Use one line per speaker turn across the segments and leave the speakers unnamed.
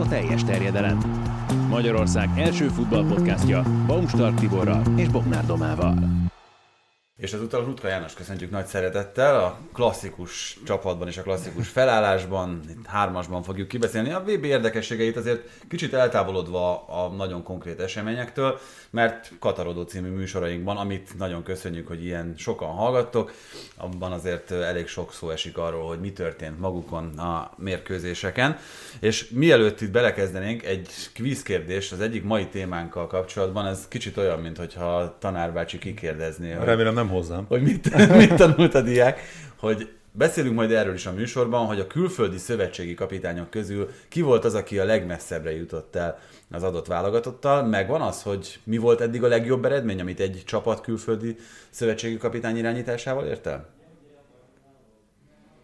a teljes terjedelem. Magyarország első futballpodcastja Baumstark Tiborral és Bognár Domával.
És ezúttal Rutka János köszöntjük nagy szeretettel, a klasszikus csapatban és a klasszikus felállásban, itt hármasban fogjuk kibeszélni. A VB érdekességeit azért kicsit eltávolodva a nagyon konkrét eseményektől, mert Katarodó című műsorainkban, amit nagyon köszönjük, hogy ilyen sokan hallgattok, abban azért elég sok szó esik arról, hogy mi történt magukon a mérkőzéseken. És mielőtt itt belekezdenénk, egy kvízkérdés az egyik mai témánkkal kapcsolatban, ez kicsit olyan, mintha a tanárbácsi kikérdezné.
Remélem nem hozzám.
Hogy mit, mit tanult a diák, hogy Beszélünk majd erről is a műsorban, hogy a külföldi szövetségi kapitányok közül ki volt az, aki a legmesszebbre jutott el az adott válogatottal. Meg van az, hogy mi volt eddig a legjobb eredmény, amit egy csapat külföldi szövetségi kapitány irányításával ért el?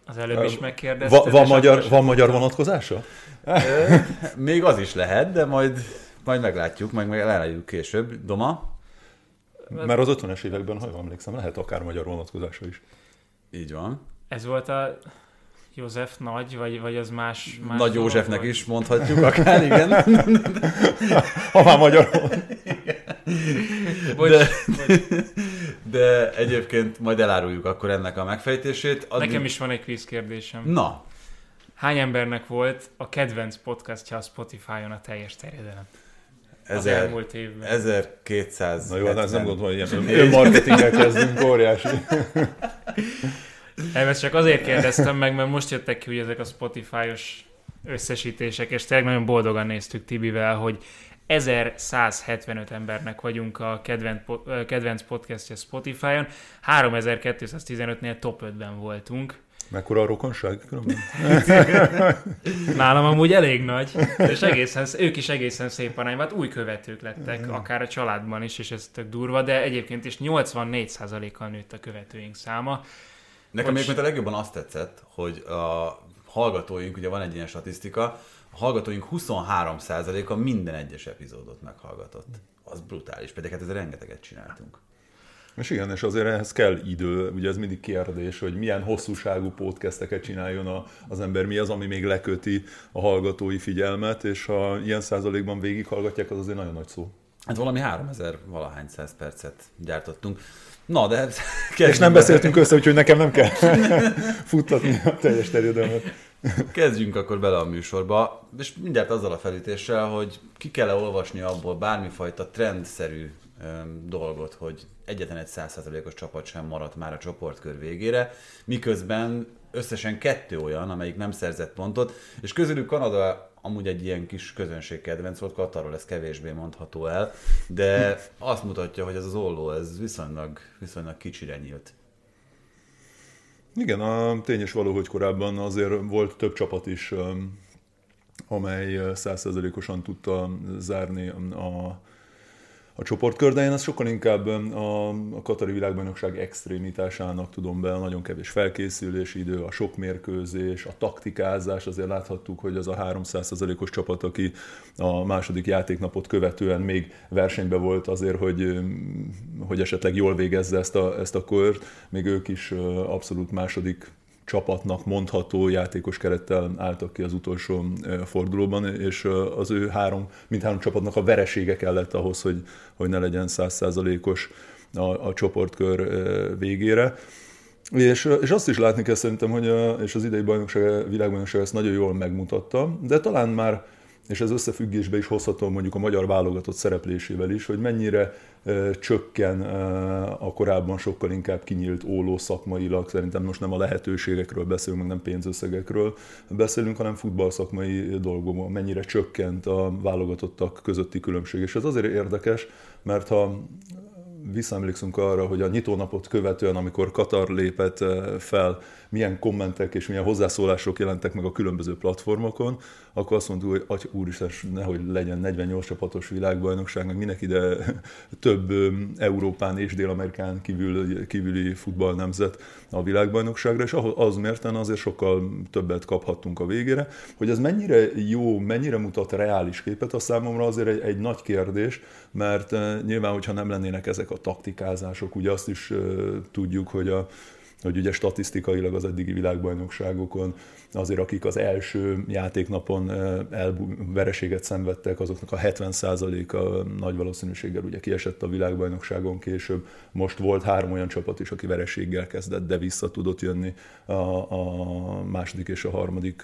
Az előbb is megkérdezted.
Va, van, magyar, van magyar vonatkozása?
Még az is lehet, de majd, majd meglátjuk, majd meglátjuk később. Doma?
Mert az 50-es években, ha jól emlékszem, lehet akár magyar vonatkozása is.
Így van.
Ez volt a József Nagy, vagy, vagy az más... más
Nagy Józsefnek is mondhatjuk akár, igen.
ha már magyar
Bocs, de, de egyébként majd eláruljuk akkor ennek a megfejtését.
Addig... Nekem is van egy quiz kérdésem.
Na.
Hány embernek volt a kedvenc podcastja a Spotify-on a teljes terjedelem?
Ezer, elmúlt évben. 1200.
Na jó, hát nem gondolom, hogy ilyen önmarketinggel kezdünk, óriási.
Nem, ezt csak azért kérdeztem meg, mert most jöttek ki hogy ezek a Spotify-os összesítések, és tényleg nagyon boldogan néztük Tibivel, hogy 1175 embernek vagyunk a kedvenc, kedvenc podcastja Spotify-on, 3215-nél top 5-ben voltunk.
Mekkora a rokonság?
Nálam amúgy elég nagy, és egészen, ők is egészen szép arányban, hát új követők lettek, akár a családban is, és ez tök durva, de egyébként is 84%-kal nőtt a követőink száma.
Nekem Bocs. egyébként a legjobban azt tetszett, hogy a hallgatóink, ugye van egy ilyen statisztika, a hallgatóink 23%-a minden egyes epizódot meghallgatott. Az brutális, pedig hát ezzel rengeteget csináltunk.
És igen, és azért ehhez kell idő, ugye ez mindig kérdés, hogy milyen hosszúságú podcasteket csináljon a, az ember, mi az, ami még leköti a hallgatói figyelmet, és ha ilyen százalékban végighallgatják, az azért nagyon nagy szó.
Hát valami 3000 valahány száz percet gyártottunk. Na, de...
És nem beszéltünk össze, úgyhogy nekem nem kell futtatni a teljes terjedelmet.
Kezdjünk akkor bele a műsorba, és mindjárt azzal a felütéssel, hogy ki kell olvasni abból bármifajta trendszerű dolgot, hogy egyetlen egy százszerzalékos csapat sem maradt már a csoportkör végére, miközben összesen kettő olyan, amelyik nem szerzett pontot, és közülük Kanada amúgy egy ilyen kis közönség kedvenc volt, Katarról ez kevésbé mondható el, de azt mutatja, hogy ez az olló, ez viszonylag, viszonylag kicsire nyílt.
Igen, a tény is való, hogy korábban azért volt több csapat is, amely százszerzelékosan tudta zárni a a csoportkör, de én ezt sokkal inkább a, a Katari világbajnokság extrémitásának tudom be, a nagyon kevés felkészülési idő, a sok mérkőzés, a taktikázás, azért láthattuk, hogy az a 300%-os csapat, aki a második játéknapot követően még versenyben volt azért, hogy, hogy esetleg jól végezze ezt a, ezt a kört, még ők is abszolút második csapatnak mondható játékos kerettel álltak ki az utolsó fordulóban, és az ő három, mindhárom csapatnak a veresége kellett ahhoz, hogy, hogy ne legyen százszázalékos a, a csoportkör végére. És, és azt is látni kell szerintem, hogy a, és az idei bajnokság, világbajnokság ezt nagyon jól megmutatta, de talán már és ez összefüggésbe is hozható mondjuk a magyar válogatott szereplésével is, hogy mennyire csökken a korábban sokkal inkább kinyílt óló szakmailag. Szerintem most nem a lehetőségekről beszélünk, meg nem pénzösszegekről beszélünk, hanem futballszakmai dolgokban, mennyire csökkent a válogatottak közötti különbség. És ez azért érdekes, mert ha visszaemlékszünk arra, hogy a nyitónapot követően, amikor Katar lépett fel, milyen kommentek és milyen hozzászólások jelentek meg a különböző platformokon, akkor azt mondtuk, hogy aty, úristen, nehogy legyen 48 csapatos világbajnokság, meg minek ide több Európán és Dél-Amerikán kívül, kívüli futballnemzet a világbajnokságra, és az mérten azért sokkal többet kaphattunk a végére. Hogy ez mennyire jó, mennyire mutat reális képet, a számomra azért egy, egy nagy kérdés, mert nyilván, hogyha nem lennének ezek a taktikázások, ugye azt is tudjuk, hogy a hogy ugye statisztikailag az eddigi világbajnokságokon azért akik az első játéknapon elvereséget szenvedtek, azoknak a 70%-a nagy valószínűséggel ugye kiesett a világbajnokságon később. Most volt három olyan csapat is, aki vereséggel kezdett, de vissza tudott jönni a, a második és a harmadik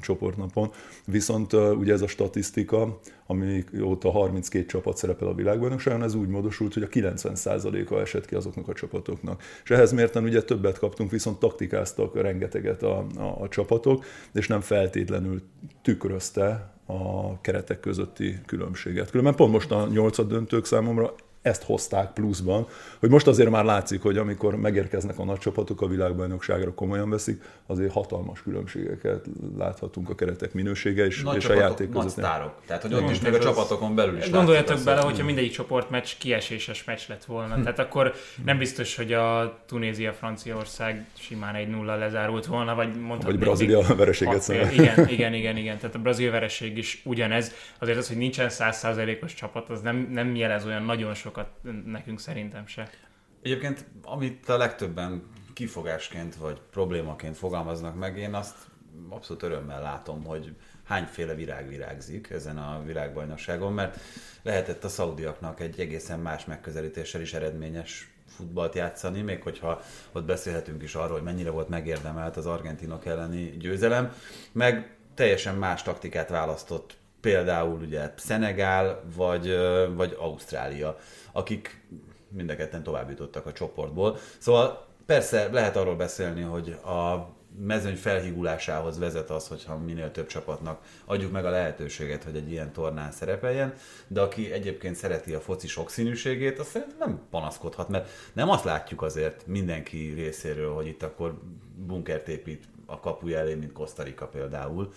csoportnapon. Viszont ugye ez a statisztika, amióta 32 csapat szerepel a világbajnokságon, ez úgy módosult, hogy a 90%-a esett ki azoknak a csapatoknak. És ehhez mérten ugye többet kaptunk, viszont taktikáztak rengeteget a, a, a csapatok, és nem feltétlenül tükrözte a keretek közötti különbséget. Különben pont most a nyolcad döntők számomra ezt hozták pluszban, hogy most azért már látszik, hogy amikor megérkeznek a nagy csapatok a világbajnokságra, komolyan veszik, azért hatalmas különbségeket láthatunk a keretek minősége és,
nagy
és
csapatok,
a játék
között.
Nagy
sztárok. Tehát, hogy ott is még a csapatokon belül is
Gondoljatok bele, hogyha mindegyik csoportmeccs kieséses meccs lett volna. Tehát akkor nem biztos, hogy a Tunézia-Franciaország simán egy nulla lezárult volna, vagy mondhatni.
Vagy Brazília vereséget
szemben. Igen, igen, igen, igen. Tehát a brazil vereség is ugyanez. Azért az, hogy nincsen százszázalékos csapat, az nem, nem jelez olyan nagyon sok sokat nekünk szerintem se.
Egyébként, amit a legtöbben kifogásként vagy problémaként fogalmaznak meg, én azt abszolút örömmel látom, hogy hányféle virág virágzik ezen a világbajnokságon, mert lehetett a szaudiaknak egy egészen más megközelítéssel is eredményes futballt játszani, még hogyha ott beszélhetünk is arról, hogy mennyire volt megérdemelt az argentinok elleni győzelem, meg teljesen más taktikát választott például ugye Szenegál vagy, vagy Ausztrália, akik mind tovább jutottak a csoportból. Szóval persze lehet arról beszélni, hogy a mezőny felhígulásához vezet az, hogyha minél több csapatnak adjuk meg a lehetőséget, hogy egy ilyen tornán szerepeljen, de aki egyébként szereti a foci sokszínűségét, azt szerintem nem panaszkodhat, mert nem azt látjuk azért mindenki részéről, hogy itt akkor bunkert épít a kapuja elé, mint Kosztarika például,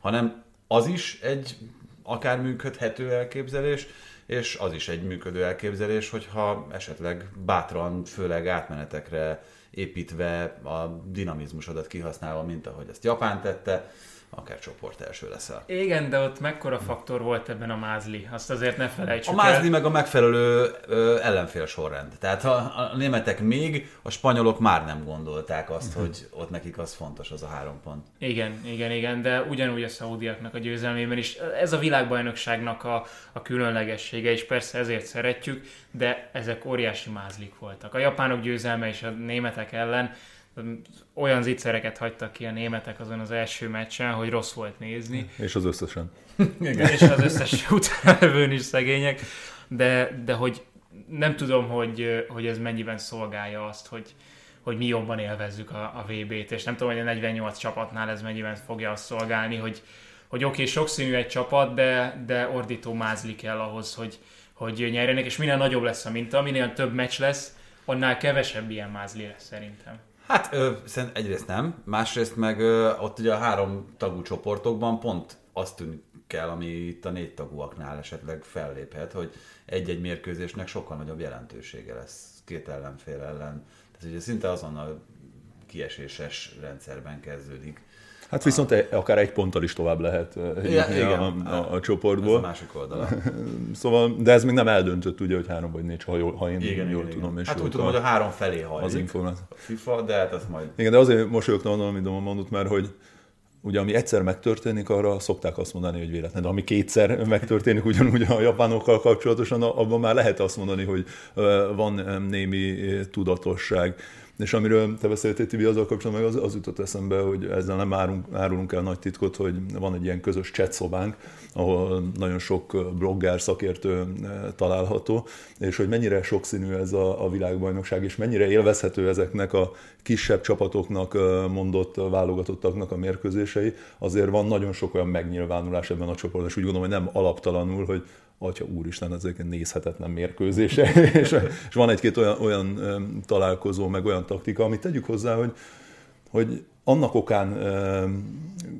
hanem az is egy akár működhető elképzelés, és az is egy működő elképzelés, hogyha esetleg bátran, főleg átmenetekre építve a dinamizmusodat kihasználva, mint ahogy ezt Japán tette, akár csoport első leszel.
Igen, de ott mekkora faktor volt ebben a mázli? Azt azért ne felejtsük
A mázli el. meg a megfelelő ö, ellenfél sorrend. Tehát a, a németek még, a spanyolok már nem gondolták azt, uh-huh. hogy ott nekik az fontos, az a három pont.
Igen, igen, igen, de ugyanúgy a szaudiaknak a győzelmében is. Ez a világbajnokságnak a, a különlegessége, és persze ezért szeretjük, de ezek óriási mázlik voltak. A japánok győzelme és a németek ellen olyan zicsereket hagytak ki a németek azon az első meccsen, hogy rossz volt nézni.
És az összesen.
Igen. És az összes utánlevőn is szegények. De, de hogy nem tudom, hogy, hogy ez mennyiben szolgálja azt, hogy, hogy mi jobban élvezzük a, a VB-t, és nem tudom, hogy a 48 csapatnál ez mennyiben fogja azt szolgálni, hogy, hogy oké, okay, sokszínű egy csapat, de, de ordító mázli kell ahhoz, hogy, hogy nyerjenek, és minél nagyobb lesz a minta, minél több meccs lesz, annál kevesebb ilyen mázli lesz szerintem.
Hát ö, egyrészt nem, másrészt meg ö, ott ugye a három tagú csoportokban pont azt tűnik kell, ami itt a négy tagúaknál esetleg felléphet, hogy egy-egy mérkőzésnek sokkal nagyobb jelentősége lesz két ellenfél ellen. Tehát ugye szinte azon a kieséses rendszerben kezdődik
Hát viszont a... akár egy ponttal is tovább lehet ja, igen, a, a, a csoportból. Ez
a másik oldala.
szóval, de ez még nem eldöntött, ugye, hogy három vagy négy, ha, jól, ha én
igen,
jól
igen,
tudom. És
hát úgy tudom, hogy a három felé hajlik
az információ.
a FIFA, de hát ez majd...
Igen, de azért mosolyogtam mondom, amit mondott, mert hogy ugye ami egyszer megtörténik, arra szokták azt mondani, hogy véletlen, de ami kétszer megtörténik ugyanúgy a japánokkal kapcsolatosan, abban már lehet azt mondani, hogy van némi tudatosság. És amiről te beszéltél, Tibi, azzal kapcsolatban az, az jutott eszembe, hogy ezzel nem árunk, árulunk el nagy titkot, hogy van egy ilyen közös chat ahol nagyon sok blogger, szakértő található, és hogy mennyire sokszínű ez a, a világbajnokság, és mennyire élvezhető ezeknek a kisebb csapatoknak mondott válogatottaknak a mérkőzései, azért van nagyon sok olyan megnyilvánulás ebben a csoportban, és úgy gondolom, hogy nem alaptalanul, hogy atya úristen, ezek nézhetetlen mérkőzése, és, és van egy-két olyan, olyan találkozó, meg olyan taktika, amit tegyük hozzá, hogy, hogy annak okán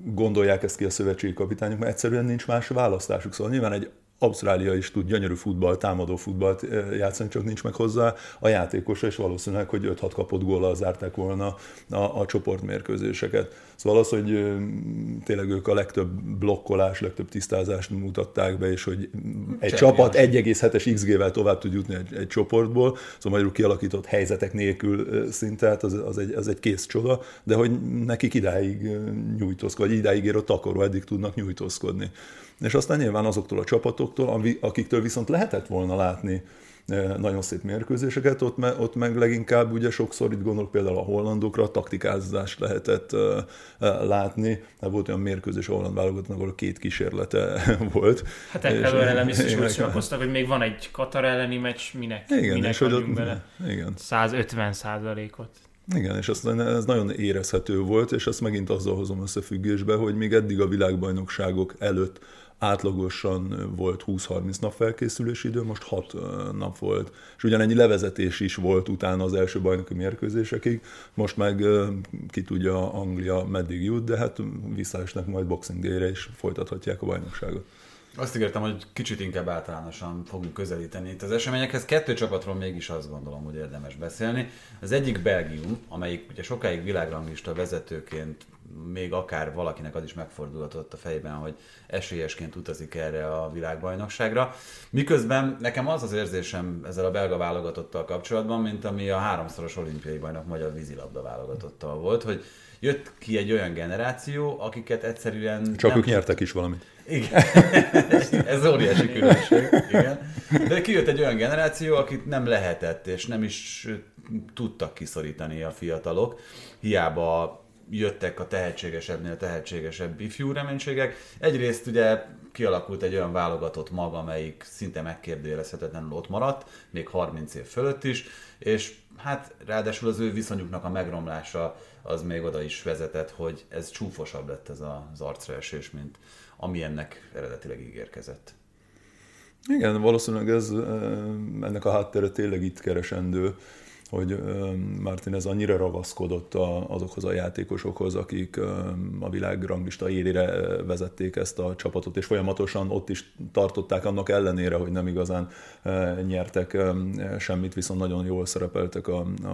gondolják ezt ki a szövetségi kapitányok, mert egyszerűen nincs más választásuk. Szóval nyilván egy Ausztrália is tud gyönyörű futball, támadó futballt játszani, csak nincs meg hozzá a játékosa, és valószínűleg, hogy 5-6 kapott góllal zárták volna a, a csoportmérkőzéseket. Szóval az, hogy tényleg ők a legtöbb blokkolás, legtöbb tisztázást mutatták be, és hogy egy Csepi csapat 1,7-es XG-vel tovább tud jutni egy, egy csoportból, szóval magyarul kialakított helyzetek nélkül szinte, az, az, egy, az egy kész csoda, de hogy nekik idáig nyújtózkodni, vagy idáig érő takaró, eddig tudnak nyújtózkodni. És aztán nyilván azoktól a csapatoktól, akiktől viszont lehetett volna látni nagyon szép mérkőzéseket, ott, me, ott meg leginkább ugye sokszor itt gondolok például a hollandokra, taktikázást lehetett uh, uh, látni. Volt olyan mérkőzés a holland válogatottnak, ahol két kísérlete volt.
Hát ekkor ellen is úgy szórakoztak, hogy még van egy Katar elleni meccs, minek, igen, minek és hogy ott, bele igen. 150 százalékot.
Igen, és aztán ez nagyon érezhető volt, és ezt megint azzal hozom összefüggésbe, hogy még eddig a világbajnokságok előtt átlagosan volt 20-30 nap felkészülési idő, most 6 nap volt. És ugyanennyi levezetés is volt utána az első bajnoki mérkőzésekig, most meg ki tudja Anglia meddig jut, de hát visszaesnek majd Boxing Day-re és folytathatják a bajnokságot.
Azt ígértem, hogy kicsit inkább általánosan fogunk közelíteni itt az eseményekhez. Kettő csapatról mégis azt gondolom, hogy érdemes beszélni. Az egyik Belgium, amelyik ugye sokáig világranglista vezetőként még akár valakinek az is megfordulhatott a fejében, hogy esélyesként utazik erre a világbajnokságra. Miközben nekem az az érzésem ezzel a belga válogatottal kapcsolatban, mint ami a háromszoros olimpiai bajnok magyar vízilabda válogatottal volt, hogy jött ki egy olyan generáció, akiket egyszerűen...
Csak nem... ők nyertek is valamit.
Igen. Ez óriási különbség. Igen. De kijött egy olyan generáció, akit nem lehetett, és nem is tudtak kiszorítani a fiatalok. Hiába jöttek a tehetségesebbnél tehetségesebb ifjú reménységek. Egyrészt ugye kialakult egy olyan válogatott mag, amelyik szinte megkérdőjelezhetetlenül ott maradt, még 30 év fölött is, és hát ráadásul az ő viszonyuknak a megromlása az még oda is vezetett, hogy ez csúfosabb lett ez az arcraesés, mint ami ennek eredetileg ígérkezett.
Igen, valószínűleg ez, ennek a háttere tényleg itt keresendő hogy Martinez annyira ragaszkodott azokhoz a játékosokhoz, akik a világ élére vezették ezt a csapatot, és folyamatosan ott is tartották annak ellenére, hogy nem igazán nyertek semmit, viszont nagyon jól szerepeltek a, a,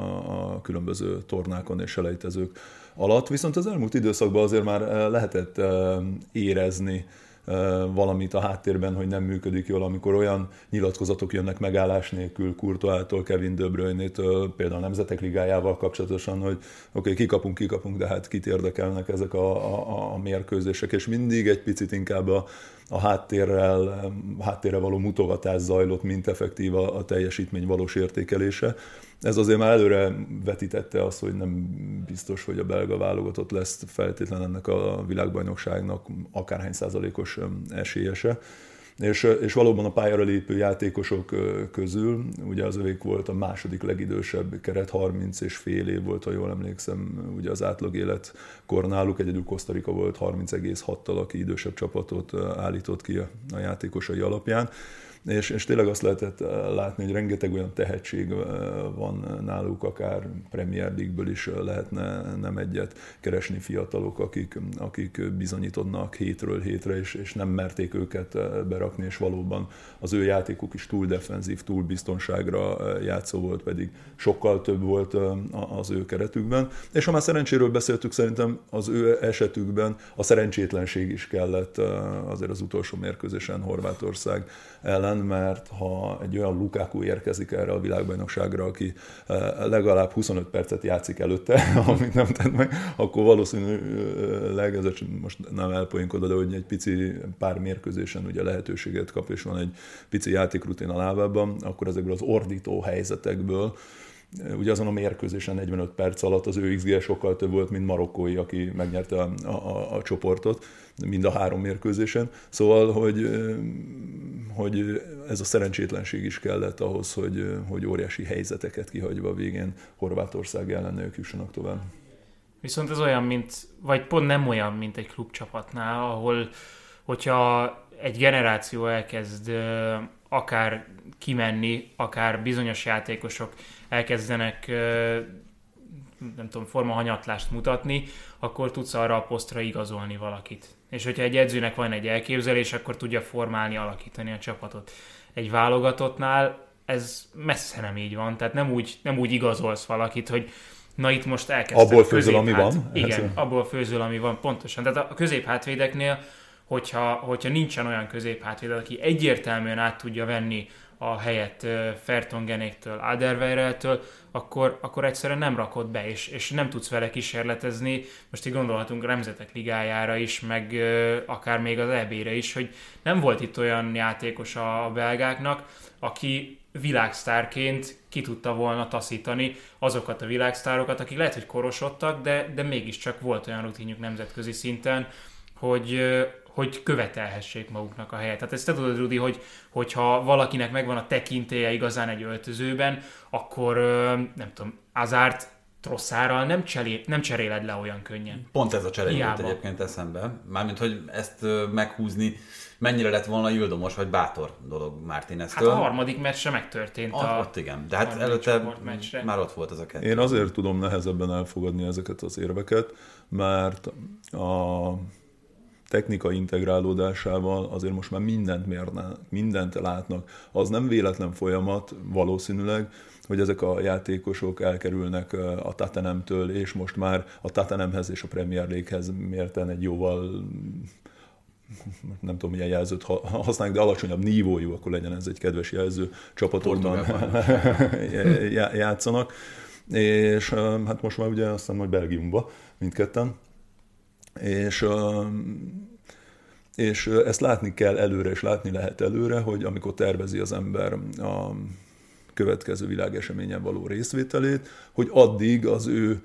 a különböző tornákon és selejtezők alatt. Viszont az elmúlt időszakban azért már lehetett érezni, valamit a háttérben, hogy nem működik jól, amikor olyan nyilatkozatok jönnek megállás nélkül Kurtoától, Kevin De Bruyne-től, például a Nemzetek Ligájával kapcsolatosan, hogy oké, okay, kikapunk, kikapunk, de hát kit érdekelnek ezek a, a, a mérkőzések, és mindig egy picit inkább a, a háttérrel, háttérre való mutogatás zajlott, mint effektív a, a teljesítmény valós értékelése. Ez azért már előre vetítette azt, hogy nem biztos, hogy a belga válogatott lesz feltétlen ennek a világbajnokságnak akárhány százalékos esélyese. És, és valóban a pályára lépő játékosok közül, ugye az övék volt a második legidősebb keret, 30 és fél év volt, ha jól emlékszem, ugye az átlag életkor náluk, egyedül Kosztarika volt 30,6-tal, aki idősebb csapatot állított ki a, játékosai alapján és, és tényleg azt lehetett eh, látni, hogy rengeteg olyan tehetség eh, van náluk, akár Premier League-ből is eh, lehetne nem egyet keresni fiatalok, akik, akik bizonyítodnak hétről hétre, és, és nem merték őket berakni, és valóban az ő játékuk is túl defenzív, túl biztonságra játszó volt, pedig sokkal több volt az ő keretükben. És ha már szerencséről beszéltük, szerintem az ő esetükben a szerencsétlenség is kellett azért az utolsó mérkőzésen Horvátország ellen, mert ha egy olyan Lukaku érkezik erre a világbajnokságra, aki eh, legalább 25 percet játszik előtte, amit nem tett meg, akkor valószínűleg, ez most nem elpoinkodva, de hogy egy pici pár mérkőzésen ugye lehetőséget kap, és van egy pici játékrutin a lábában, akkor ezekből az ordító helyzetekből Ugye azon a mérkőzésen 45 perc alatt az ő XG sokkal több volt, mint Marokkói, aki megnyerte a, a, a csoportot, mind a három mérkőzésen. Szóval, hogy, hogy ez a szerencsétlenség is kellett ahhoz, hogy, hogy óriási helyzeteket kihagyva a végén Horvátország ellen ők jussanak tovább.
Viszont ez olyan, mint, vagy pont nem olyan, mint egy klubcsapatnál, ahol hogyha egy generáció elkezd akár kimenni, akár bizonyos játékosok elkezdenek nem tudom, formahanyatlást mutatni, akkor tudsz arra a posztra igazolni valakit. És hogyha egy edzőnek van egy elképzelés, akkor tudja formálni, alakítani a csapatot. Egy válogatottnál ez messze nem így van, tehát nem úgy, nem úgy igazolsz valakit, hogy na itt most elkezdtek
Abból főzöl, ami van?
Igen, Ez abból főzöl, ami van, pontosan. Tehát a középhátvédeknél, hogyha, hogyha nincsen olyan középhátvéd, aki egyértelműen át tudja venni a helyet Fertongenéktől, Aderweireltől, akkor, akkor egyszerűen nem rakod be, és, és nem tudsz vele kísérletezni. Most így gondolhatunk a Nemzetek Ligájára is, meg akár még az EB-re is, hogy nem volt itt olyan játékos a belgáknak, aki világsztárként ki tudta volna taszítani azokat a világsztárokat, akik lehet, hogy korosodtak, de, de mégiscsak volt olyan rutinjuk nemzetközi szinten, hogy, hogy követelhessék maguknak a helyet. Tehát ezt te tudod, Rudi, hogy hogyha valakinek megvan a tekintélye igazán egy öltözőben, akkor nem tudom, Azárt Trosszárral nem, cseré, nem cseréled le olyan könnyen.
Pont ez a cserél egyébként eszembe. Mármint, hogy ezt meghúzni mennyire lett volna jöldömos vagy bátor dolog Martineztől.
Hát a harmadik meccs sem megtörtént. A,
a ott igen, de hát előtte már ott volt az a kettő.
Én azért tudom nehezebben elfogadni ezeket az érveket, mert a technika integrálódásával azért most már mindent mérnek, mindent látnak. Az nem véletlen folyamat valószínűleg, hogy ezek a játékosok elkerülnek a Tatanemtől, és most már a Tatanemhez és a Premier League-hez mérten egy jóval nem tudom, milyen jelzőt használják, de alacsonyabb nívójú, akkor legyen ez egy kedves jelző, csapatokban játszanak. És hát most már ugye aztán majd Belgiumba mindketten. És és ezt látni kell előre, és látni lehet előre, hogy amikor tervezi az ember a következő világeseményen való részvételét, hogy addig az ő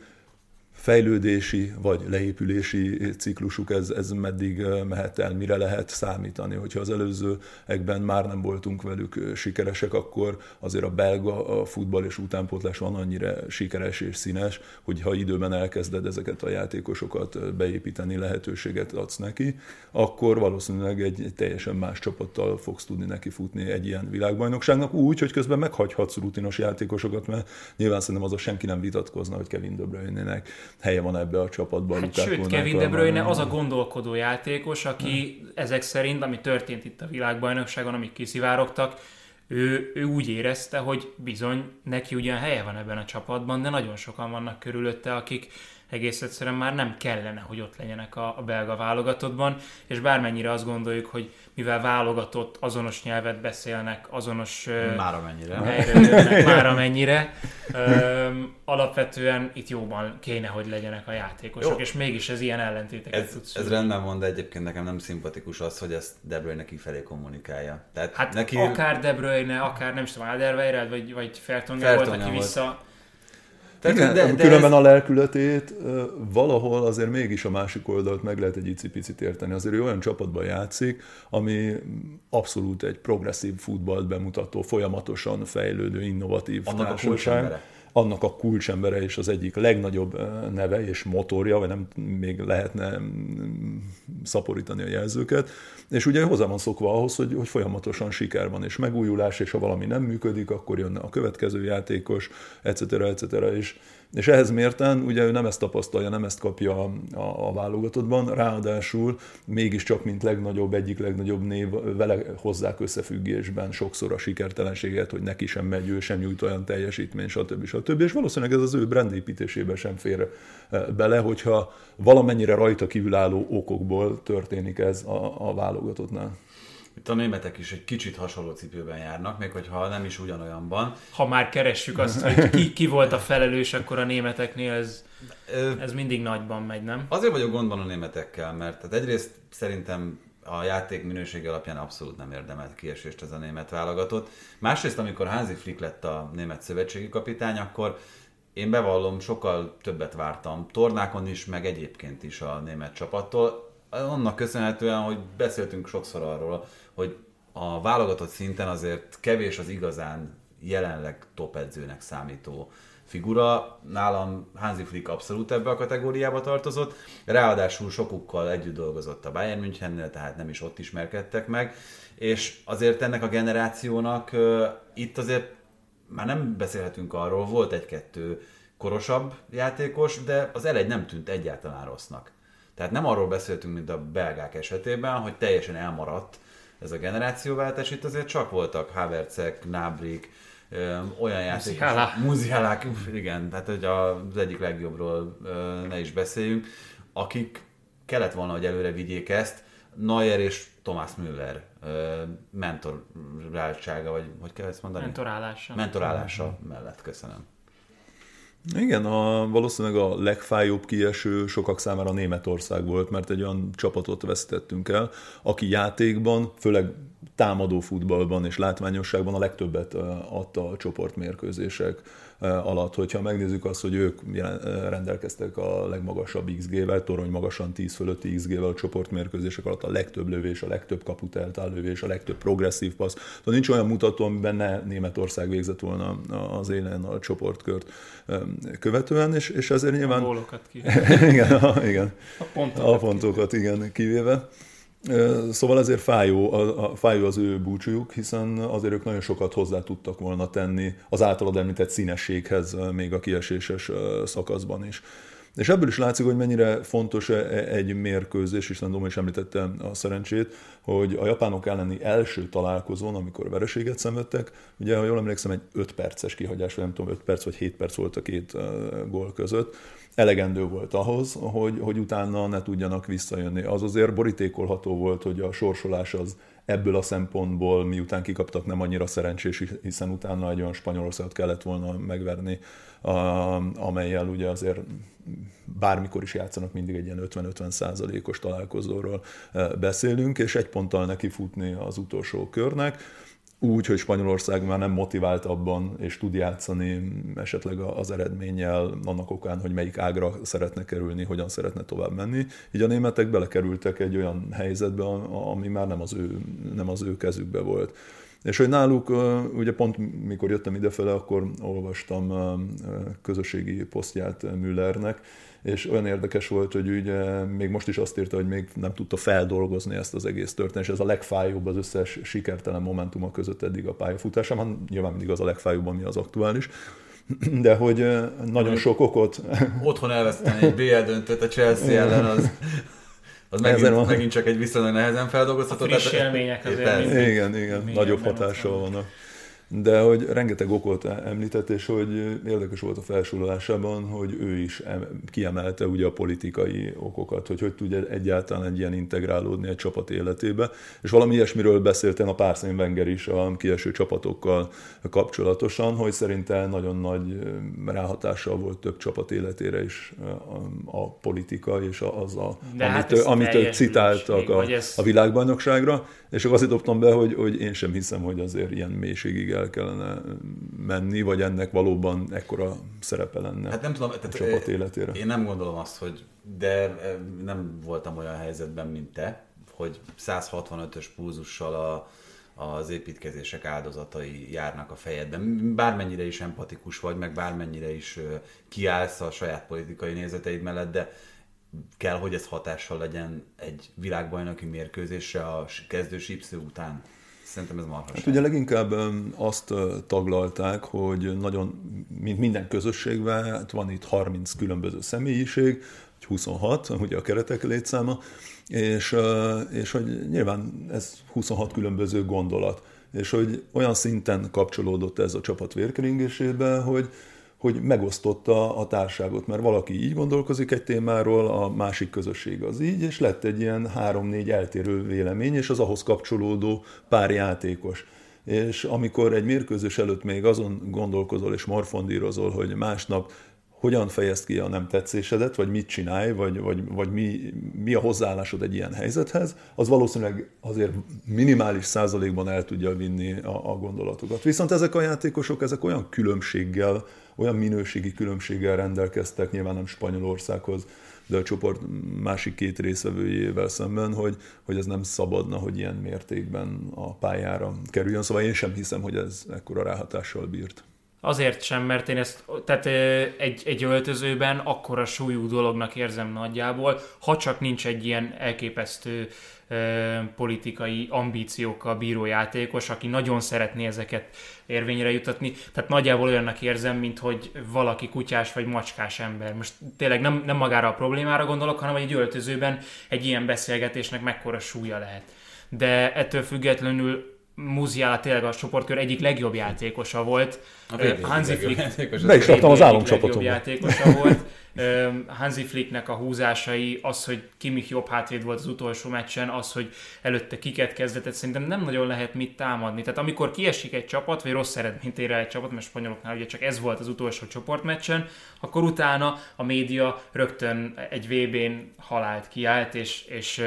fejlődési vagy leépülési ciklusuk, ez, ez meddig mehet el, mire lehet számítani. Hogyha az előzőekben már nem voltunk velük sikeresek, akkor azért a belga a futball és utánpótlás van annyira sikeres és színes, hogy ha időben elkezded ezeket a játékosokat beépíteni, lehetőséget adsz neki, akkor valószínűleg egy, teljesen más csapattal fogsz tudni neki futni egy ilyen világbajnokságnak, úgy, hogy közben meghagyhatsz rutinos játékosokat, mert nyilván szerintem az a senki nem vitatkozna, hogy Kevin De Bruyne-nek helye van ebbe a csapatban.
Hát sőt, Kevin De Bruyne az a gondolkodó játékos, aki hmm. ezek szerint, ami történt itt a világbajnokságon, amik kiszivárogtak, ő, ő úgy érezte, hogy bizony neki ugyan helye van ebben a csapatban, de nagyon sokan vannak körülötte, akik egész egyszerűen már nem kellene, hogy ott legyenek a, a belga válogatottban, és bármennyire azt gondoljuk, hogy mivel válogatott, azonos nyelvet beszélnek, azonos
már amennyire,
már amennyire öm, alapvetően itt jóban kéne, hogy legyenek a játékosok, Jó. és mégis ez ilyen ellentéteket
ez, tud Ez rendben van, de egyébként nekem nem szimpatikus az, hogy ezt De Bruyne kifelé kommunikálja.
Tehát hát neki... akár De Bruyne, akár nem tudom, Alderweireld, vagy, vagy Fertongen volt, aki vissza
tehát, Igen, de, de különben ez... a lelkületét valahol azért mégis a másik oldalt meg lehet egy icipicit érteni. Azért ő olyan csapatban játszik, ami abszolút egy progresszív futballt bemutató, folyamatosan fejlődő, innovatív
Annak társaság
annak a kulcsembere és az egyik legnagyobb neve és motorja, vagy nem még lehetne mm, szaporítani a jelzőket, és ugye hozzá van szokva ahhoz, hogy, hogy folyamatosan siker van, és megújulás, és ha valami nem működik, akkor jön a következő játékos, etc. etc. és és ehhez mérten ugye ő nem ezt tapasztalja, nem ezt kapja a, a, a válogatottban, ráadásul mégiscsak, mint legnagyobb, egyik legnagyobb név, vele hozzák összefüggésben sokszor a sikertelenséget, hogy neki sem megy, ő sem nyújt olyan teljesítmény, stb. stb. És valószínűleg ez az ő brandépítésébe sem fér eh, bele, hogyha valamennyire rajta kívülálló okokból történik ez a, a válogatottnál.
Itt a németek is egy kicsit hasonló cipőben járnak, még hogyha nem is ugyanolyanban.
Ha már keressük azt, hogy ki, ki volt a felelős, akkor a németeknél ez, ez mindig nagyban megy, nem?
Azért vagyok gondban a németekkel, mert tehát egyrészt szerintem a játék minősége alapján abszolút nem érdemelt kiesést ez a német válogatott. Másrészt, amikor Házi Flick lett a német szövetségi kapitány, akkor én bevallom, sokkal többet vártam tornákon is, meg egyébként is a német csapattól. Annak köszönhetően, hogy beszéltünk sokszor arról, hogy a válogatott szinten azért kevés az igazán jelenleg top edzőnek számító figura. Nálam Hansi Flick abszolút ebbe a kategóriába tartozott, ráadásul sokukkal együtt dolgozott a Bayern Münchennél, tehát nem is ott ismerkedtek meg, és azért ennek a generációnak uh, itt azért már nem beszélhetünk arról, volt egy-kettő korosabb játékos, de az elegy nem tűnt egyáltalán rossznak. Tehát nem arról beszéltünk, mint a belgák esetében, hogy teljesen elmaradt ez a generációváltás, itt azért csak voltak Havertzek, Nábrik, olyan játékosok, Muzihalák, igen, tehát hogy az egyik legjobbról ne is beszéljünk, akik kellett volna, hogy előre vigyék ezt, Neuer és Thomas Müller mentoráltsága, vagy hogy kell ezt mondani?
Mentorálása.
Mentorálása mellett, köszönöm.
Igen, a, valószínűleg a legfájóbb kieső sokak számára Németország volt, mert egy olyan csapatot veszítettünk el, aki játékban, főleg támadó futballban és látványosságban a legtöbbet adta a csoportmérkőzések alatt. Hogyha megnézzük azt, hogy ők rendelkeztek a legmagasabb XG-vel, torony magasan 10 fölötti XG-vel a csoportmérkőzések alatt a legtöbb lövés, a legtöbb kaput eltáll lövés, a legtöbb progresszív passz. Tehát nincs olyan mutató, amiben ne Németország végzett volna az élen a csoportkört követően, és, és ezért nyilván...
A ki.
igen, a, igen.
A pontokat,
a pontokat igen, kivéve. Szóval ezért fájó, a, a, fájó az ő búcsújuk, hiszen azért ők nagyon sokat hozzá tudtak volna tenni az általad említett színességhez még a kieséses szakaszban is. És ebből is látszik, hogy mennyire fontos e, e, egy mérkőzés, hiszen Doma is említette a szerencsét, hogy a japánok elleni első találkozón, amikor vereséget szenvedtek, ugye, ha jól emlékszem, egy 5 perces kihagyás, vagy nem tudom, 5 perc vagy 7 perc volt a két gól között, elegendő volt ahhoz, hogy, hogy utána ne tudjanak visszajönni. Az azért borítékolható volt, hogy a sorsolás az ebből a szempontból, miután kikaptak, nem annyira szerencsés, hiszen utána egy olyan Spanyolországot kellett volna megverni, amelyel ugye azért bármikor is játszanak, mindig egy ilyen 50-50 százalékos találkozóról eh, beszélünk, és egy ponttal neki futni az utolsó körnek úgy, hogy Spanyolország már nem motivált abban, és tud játszani esetleg az eredménnyel annak okán, hogy melyik ágra szeretne kerülni, hogyan szeretne tovább menni. Így a németek belekerültek egy olyan helyzetbe, ami már nem az ő, nem az ő kezükbe volt. És hogy náluk, ugye pont mikor jöttem idefele, akkor olvastam közösségi posztját Müllernek, és olyan érdekes volt, hogy ugye még most is azt írta, hogy még nem tudta feldolgozni ezt az egész történet, és ez a legfájóbb az összes sikertelen momentumok között eddig a pályafutásában, nyilván mindig az a legfájóbb, ami az aktuális, de hogy nagyon sok okot...
Otthon elveszteni egy BL döntőt a Chelsea ellen, az, az megint, megint csak egy viszonylag nehezen feldolgozható. A
friss élmények azért.
Igen, igen, nagyobb hatással vannak de hogy rengeteg okot említett, és hogy érdekes volt a felsorolásában, hogy ő is kiemelte ugye a politikai okokat, hogy hogy tudja egyáltalán egy ilyen integrálódni egy csapat életébe, és valami ilyesmiről beszéltem a Párszén Wenger is a kieső csapatokkal kapcsolatosan, hogy szerinte nagyon nagy ráhatással volt több csapat életére is a, a politika, és az, a,
De
amit,
hát
amit ők citáltak a,
ez...
a világbajnokságra, és akkor azt dobtam be, hogy, hogy én sem hiszem, hogy azért ilyen mélységig el kellene menni, vagy ennek valóban ekkora szerepe lenne
hát nem tudom,
a csapat életére.
Én nem gondolom azt, hogy de nem voltam olyan helyzetben, mint te, hogy 165-ös pulzussal a, az építkezések áldozatai járnak a fejedben. Bármennyire is empatikus vagy, meg bármennyire is kiállsz a saját politikai nézeteid mellett, de kell, hogy ez hatással legyen egy világbajnoki mérkőzésre a kezdő után. Szerintem ez marhaság.
Hát ugye leginkább azt taglalták, hogy nagyon, mint minden közösségben, hát van itt 30 különböző személyiség, 26, ugye a keretek létszáma, és, és hogy nyilván ez 26 különböző gondolat, és hogy olyan szinten kapcsolódott ez a csapat vérkeringésébe, hogy, hogy megosztotta a társágot, mert valaki így gondolkozik egy témáról, a másik közösség az így, és lett egy ilyen három-négy eltérő vélemény, és az ahhoz kapcsolódó pár játékos. És amikor egy mérkőzés előtt még azon gondolkozol és morfondírozol, hogy másnap hogyan fejezd ki a nem tetszésedet, vagy mit csinálj, vagy, vagy, vagy mi, mi a hozzáállásod egy ilyen helyzethez, az valószínűleg azért minimális százalékban el tudja vinni a, a gondolatokat. Viszont ezek a játékosok, ezek olyan különbséggel, olyan minőségi különbséggel rendelkeztek, nyilván nem Spanyolországhoz, de a csoport másik két részvevőjével szemben, hogy, hogy ez nem szabadna, hogy ilyen mértékben a pályára kerüljön. Szóval én sem hiszem, hogy ez ekkora ráhatással bírt.
Azért sem, mert én ezt, tehát egy, egy öltözőben akkora súlyú dolognak érzem nagyjából, ha csak nincs egy ilyen elképesztő politikai ambíciókkal bíró játékos, aki nagyon szeretné ezeket érvényre jutatni. Tehát nagyjából olyannak érzem, mint hogy valaki kutyás vagy macskás ember. Most tényleg nem, nem magára a problémára gondolok, hanem hogy egy öltözőben egy ilyen beszélgetésnek mekkora súlya lehet. De ettől függetlenül Muziala tényleg a csoportkör egyik legjobb játékosa volt.
A Hansi Flick
be is az álomcsapatomba.
játékosa volt. Hansi Flicknek a húzásai, az, hogy Kimmich jobb hátvéd volt az utolsó meccsen, az, hogy előtte kiket kezdett, szerintem nem nagyon lehet mit támadni. Tehát amikor kiesik egy csapat, vagy rossz eredményt ér el egy csapat, mert spanyoloknál ugye csak ez volt az utolsó csoportmeccsen, akkor utána a média rögtön egy VB-n halált kiállt, és, és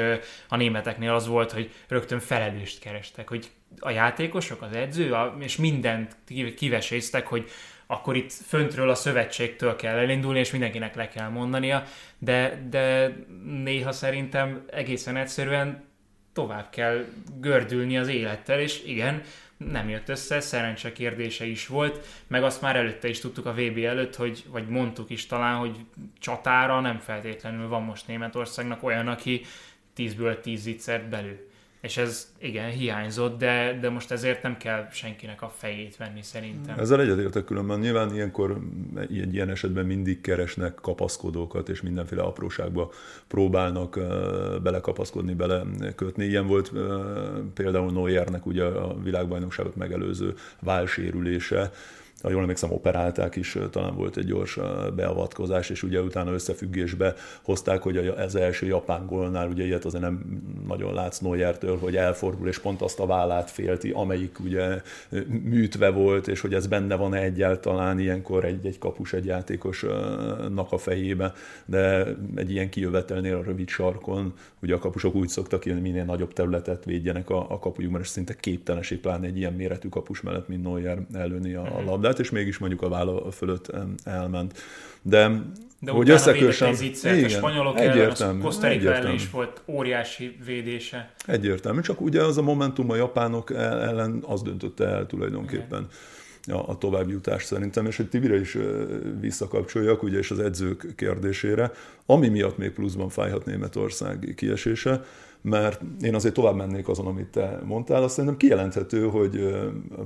a németeknél az volt, hogy rögtön felelőst kerestek, hogy a játékosok, az edző, és mindent kiveséztek, hogy akkor itt föntről a szövetségtől kell elindulni, és mindenkinek le kell mondania, de, de néha szerintem egészen egyszerűen tovább kell gördülni az élettel, és igen, nem jött össze, szerencse kérdése is volt, meg azt már előtte is tudtuk a VB előtt, hogy, vagy mondtuk is talán, hogy csatára nem feltétlenül van most Németországnak olyan, aki 10-ből 10 zicsert belül. És ez igen, hiányzott, de, de most ezért nem kell senkinek a fejét venni szerintem.
Ezzel egyetértek különben. Nyilván ilyenkor egy ilyen esetben mindig keresnek kapaszkodókat, és mindenféle apróságba próbálnak uh, belekapaszkodni, belekötni. Ilyen volt uh, például Neuernek ugye a világbajnokságot megelőző válsérülése, ha jól emlékszem, operálták is, talán volt egy gyors beavatkozás, és ugye utána összefüggésbe hozták, hogy az első japán gólnál ugye ilyet azért nem nagyon látsz Neuertől, hogy elfordul, és pont azt a vállát félti, amelyik ugye műtve volt, és hogy ez benne van -e egyáltalán ilyenkor egy, egy kapus, egy játékosnak a fejébe, de egy ilyen kijövetelnél a rövid sarkon, ugye a kapusok úgy szoktak hogy minél nagyobb területet védjenek a, a kapujukban, és szinte képtelenség pláne egy ilyen méretű kapus mellett, mint Neuer előni a, a mhm. labdát labdát, és mégis mondjuk a válla fölött elment. De,
de hogy összekössem... Igen, a spanyolok ellen, Kosztarika ellen is volt óriási védése.
Egyértelmű, csak ugye az a momentum a japánok ellen az döntötte el tulajdonképpen. Igen. a, a továbbjutás szerintem, és hogy Tibire is visszakapcsoljak, ugye, és az edzők kérdésére, ami miatt még pluszban fájhat Németország kiesése, mert én azért tovább mennék azon, amit te mondtál, azt szerintem kijelenthető, hogy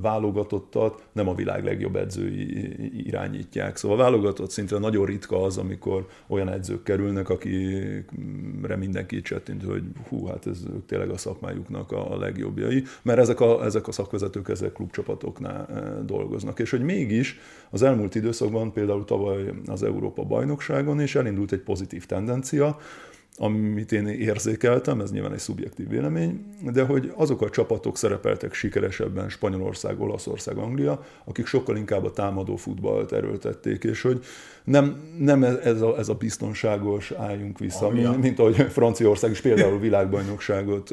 válogatottat nem a világ legjobb edzői irányítják. Szóval válogatott szintén nagyon ritka az, amikor olyan edzők kerülnek, akire mindenki csettint, hogy hú, hát ez tényleg a szakmájuknak a legjobbjai, mert ezek a, ezek a szakvezetők ezek klubcsapatoknál dolgoznak. És hogy mégis az elmúlt időszakban, például tavaly az Európa bajnokságon is elindult egy pozitív tendencia, amit én érzékeltem, ez nyilván egy szubjektív vélemény, de hogy azok a csapatok szerepeltek sikeresebben Spanyolország, Olaszország, Anglia, akik sokkal inkább a támadó futballt erőltették, és hogy nem, nem ez, a, ez a biztonságos álljunk vissza, mint, mint ahogy Franciaország is például világbajnokságot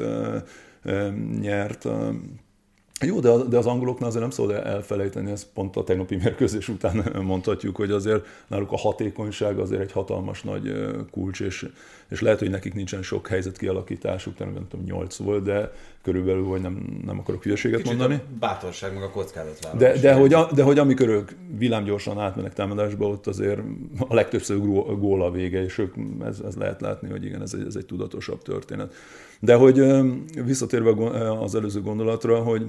nyert jó, de, de az angoloknál azért nem szabad elfelejteni, ezt pont a tegnapi mérkőzés után mondhatjuk, hogy azért náluk a hatékonyság azért egy hatalmas nagy kulcs, és, és lehet, hogy nekik nincsen sok helyzet kialakításuk, nem, nem tudom, 8 volt, de körülbelül, hogy nem, nem akarok hülyeséget Kicsit mondani.
A bátorság, meg a kockázat
de, de, hogy, a, de hogy amikor ők villámgyorsan átmennek támadásba, ott azért a legtöbbször gól a vége, és ők, ez, ez lehet látni, hogy igen, ez egy, ez egy tudatosabb történet. De hogy visszatérve az előző gondolatra, hogy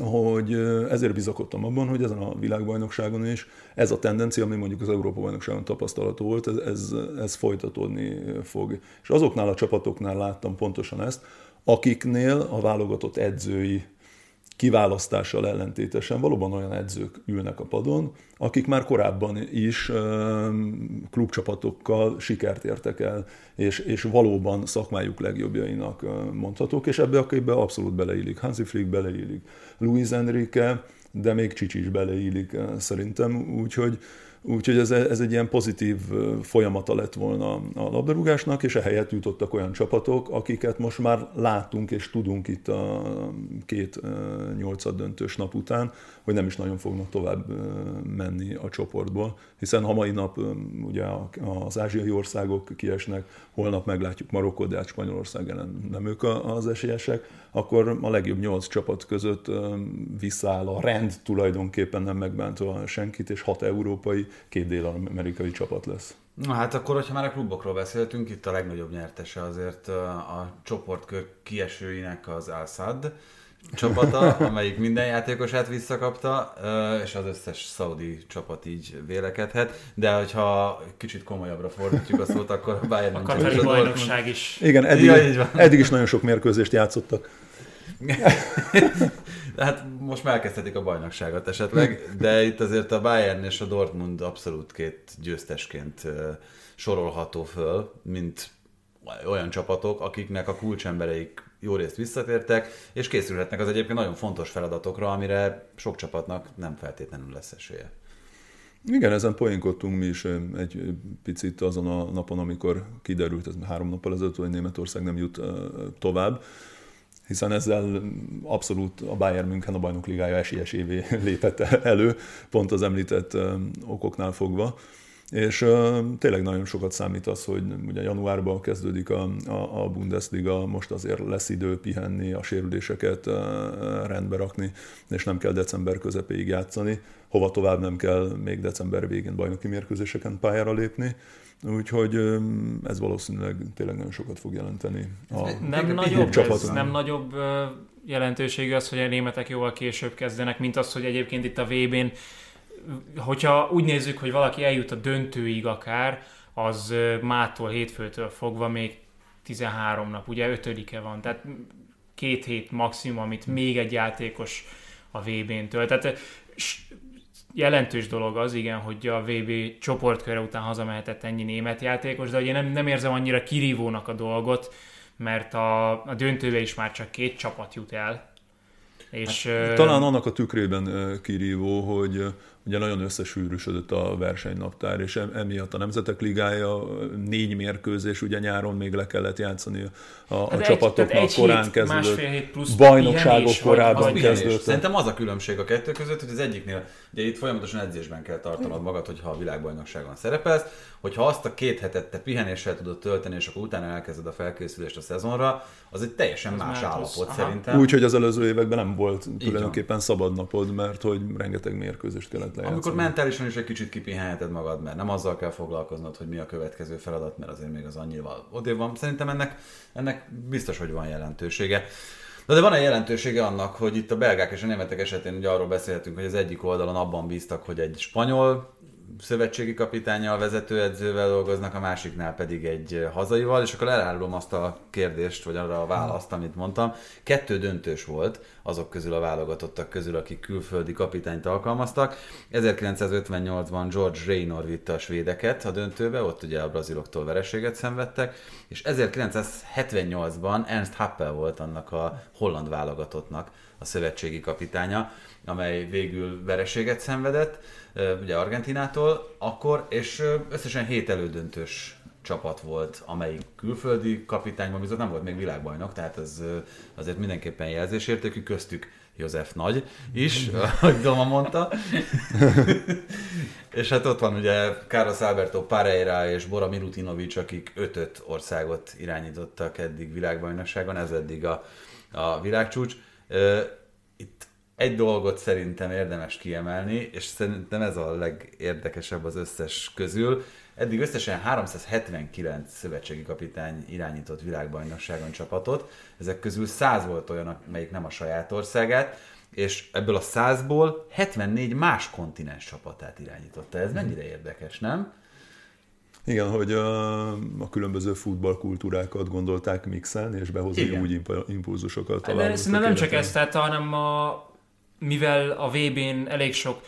hogy ezért bizakodtam abban, hogy ezen a világbajnokságon is ez a tendencia, ami mondjuk az Európa-bajnokságon tapasztalható volt, ez, ez, ez folytatódni fog. És azoknál a csapatoknál láttam pontosan ezt, akiknél a válogatott edzői kiválasztással ellentétesen valóban olyan edzők ülnek a padon, akik már korábban is klubcsapatokkal sikert értek el, és, és valóban szakmájuk legjobbjainak mondhatók, és ebbe a képbe abszolút beleillik. Hansi Flick beleillik, Luis Enrique, de még Csicsi is beleillik szerintem, úgyhogy Úgyhogy ez, ez egy ilyen pozitív folyamata lett volna a labdarúgásnak, és ehelyett jutottak olyan csapatok, akiket most már láttunk és tudunk itt a két nyolcad döntős nap után, hogy nem is nagyon fognak tovább menni a csoportból, hiszen ha mai nap ugye az ázsiai országok kiesnek, holnap meglátjuk Marokkot, de hát Spanyolország ellen nem ők az esélyesek, akkor a legjobb nyolc csapat között visszaáll a rend tulajdonképpen nem megbántva senkit, és hat európai, két dél-amerikai csapat lesz.
Na hát akkor, hogyha már a klubokról beszéltünk, itt a legnagyobb nyertese azért a csoportkör kiesőinek az Al-Sad csapata, amelyik minden játékosát visszakapta, és az összes szaudi csapat így vélekedhet, de hogyha kicsit komolyabbra fordítjuk a szót, akkor a Bayern
a Katari bajnokság is.
Igen, eddig, ja, eddig is nagyon sok mérkőzést játszottak.
Hát most már elkezdhetik a bajnokságot esetleg, de itt azért a Bayern és a Dortmund abszolút két győztesként sorolható föl, mint olyan csapatok, akiknek a kulcsembereik jó részt visszatértek, és készülhetnek az egyébként nagyon fontos feladatokra, amire sok csapatnak nem feltétlenül lesz esélye.
Igen, ezen poénkodtunk mi is egy picit azon a napon, amikor kiderült, ez három nappal ezelőtt, hogy Németország nem jut tovább, hiszen ezzel abszolút a Bayern München a bajnok ligája esélyesévé lépett elő, pont az említett okoknál fogva. És tényleg nagyon sokat számít az, hogy ugye januárban kezdődik a, a, a Bundesliga, most azért lesz idő pihenni, a sérüléseket rendbe rakni, és nem kell december közepéig játszani. Hova tovább nem kell még december végén bajnoki mérkőzéseken pályára lépni. Úgyhogy ez valószínűleg tényleg nagyon sokat fog jelenteni.
A nem, nagyobb, ez, nem nagyobb jelentőségű az, hogy a németek jóval később kezdenek, mint az, hogy egyébként itt a VB-n, hogyha úgy nézzük, hogy valaki eljut a döntőig akár, az mától, hétfőtől fogva még 13 nap, ugye ötödike van, tehát két hét maximum, amit még egy játékos a VB-n tölt. Tehát jelentős dolog az, igen, hogy a VB csoportköre után hazamehetett ennyi német játékos, de ugye nem, nem érzem annyira kirívónak a dolgot, mert a, a döntőbe is már csak két csapat jut el.
És, hát, talán annak a tükrében kirívó, hogy ugye nagyon összesűrűsödött a versenynaptár, és emiatt a Nemzetek Ligája négy mérkőzés, ugye nyáron még le kellett játszani a, a hát csapatoknak, egy, korán hét, kezdődött, hét plusz bajnokságok korábban kezdődött.
Szerintem az a különbség a kettő között, hogy az egyiknél, ugye itt folyamatosan edzésben kell tartanod magad, hogyha a világbajnokságon szerepelsz, hogyha azt a két hetet te pihenéssel tudod tölteni, és akkor utána elkezded a felkészülést a szezonra, az egy teljesen az más állapot az. szerintem.
Úgyhogy az előző években nem volt tulajdonképpen szabad napod, mert hogy rengeteg mérkőzést kellett lejátszani.
Amikor mentálisan is egy kicsit kipihenheted magad, mert nem azzal kell foglalkoznod, hogy mi a következő feladat, mert azért még az annyival odébb van. Szerintem ennek, ennek biztos, hogy van jelentősége. Na de van egy jelentősége annak, hogy itt a belgák és a németek esetén ugye arról beszélhetünk, hogy az egyik oldalon abban bíztak, hogy egy spanyol szövetségi kapitányjal, vezetőedzővel dolgoznak, a másiknál pedig egy hazaival, és akkor elárulom azt a kérdést, vagy arra a választ, amit mondtam. Kettő döntős volt azok közül a válogatottak közül, akik külföldi kapitányt alkalmaztak. 1958-ban George Raynor vitte a svédeket a döntőbe, ott ugye a braziloktól vereséget szenvedtek, és 1978-ban Ernst Happel volt annak a holland válogatottnak a szövetségi kapitánya, amely végül vereséget szenvedett ugye Argentinától akkor, és összesen hét elődöntős csapat volt, amelyik külföldi kapitányban bizony nem volt még világbajnok, tehát ez azért mindenképpen jelzésértékű, köztük József Nagy is, ahogy Doma mondta. és hát ott van ugye Carlos Alberto Pareira és Bora Milutinovic, akik ötöt országot irányítottak eddig világbajnokságon, ez eddig a, a világcsúcs. Egy dolgot szerintem érdemes kiemelni, és szerintem ez a legérdekesebb az összes közül. Eddig összesen 379 szövetségi kapitány irányított világbajnokságon csapatot, ezek közül 100 volt olyan, amelyik nem a saját országát, és ebből a 100-ból 74 más kontinens csapatát irányította. Ez mennyire érdekes, nem?
Igen, hogy a, a különböző futballkultúrákat gondolták mixelni, és behozni Igen. úgy impulzusokat.
De szerintem nem csak ezt, tehát, hanem a, mivel a VB-n elég sok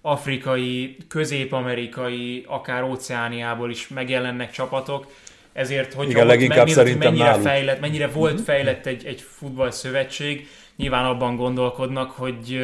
afrikai, közép-amerikai, akár óceániából is megjelennek csapatok, ezért, hogy
Igen, leginkább szerintem
mennyire, fejlett, mennyire volt mhm. fejlett egy, egy futball szövetség, nyilván abban gondolkodnak, hogy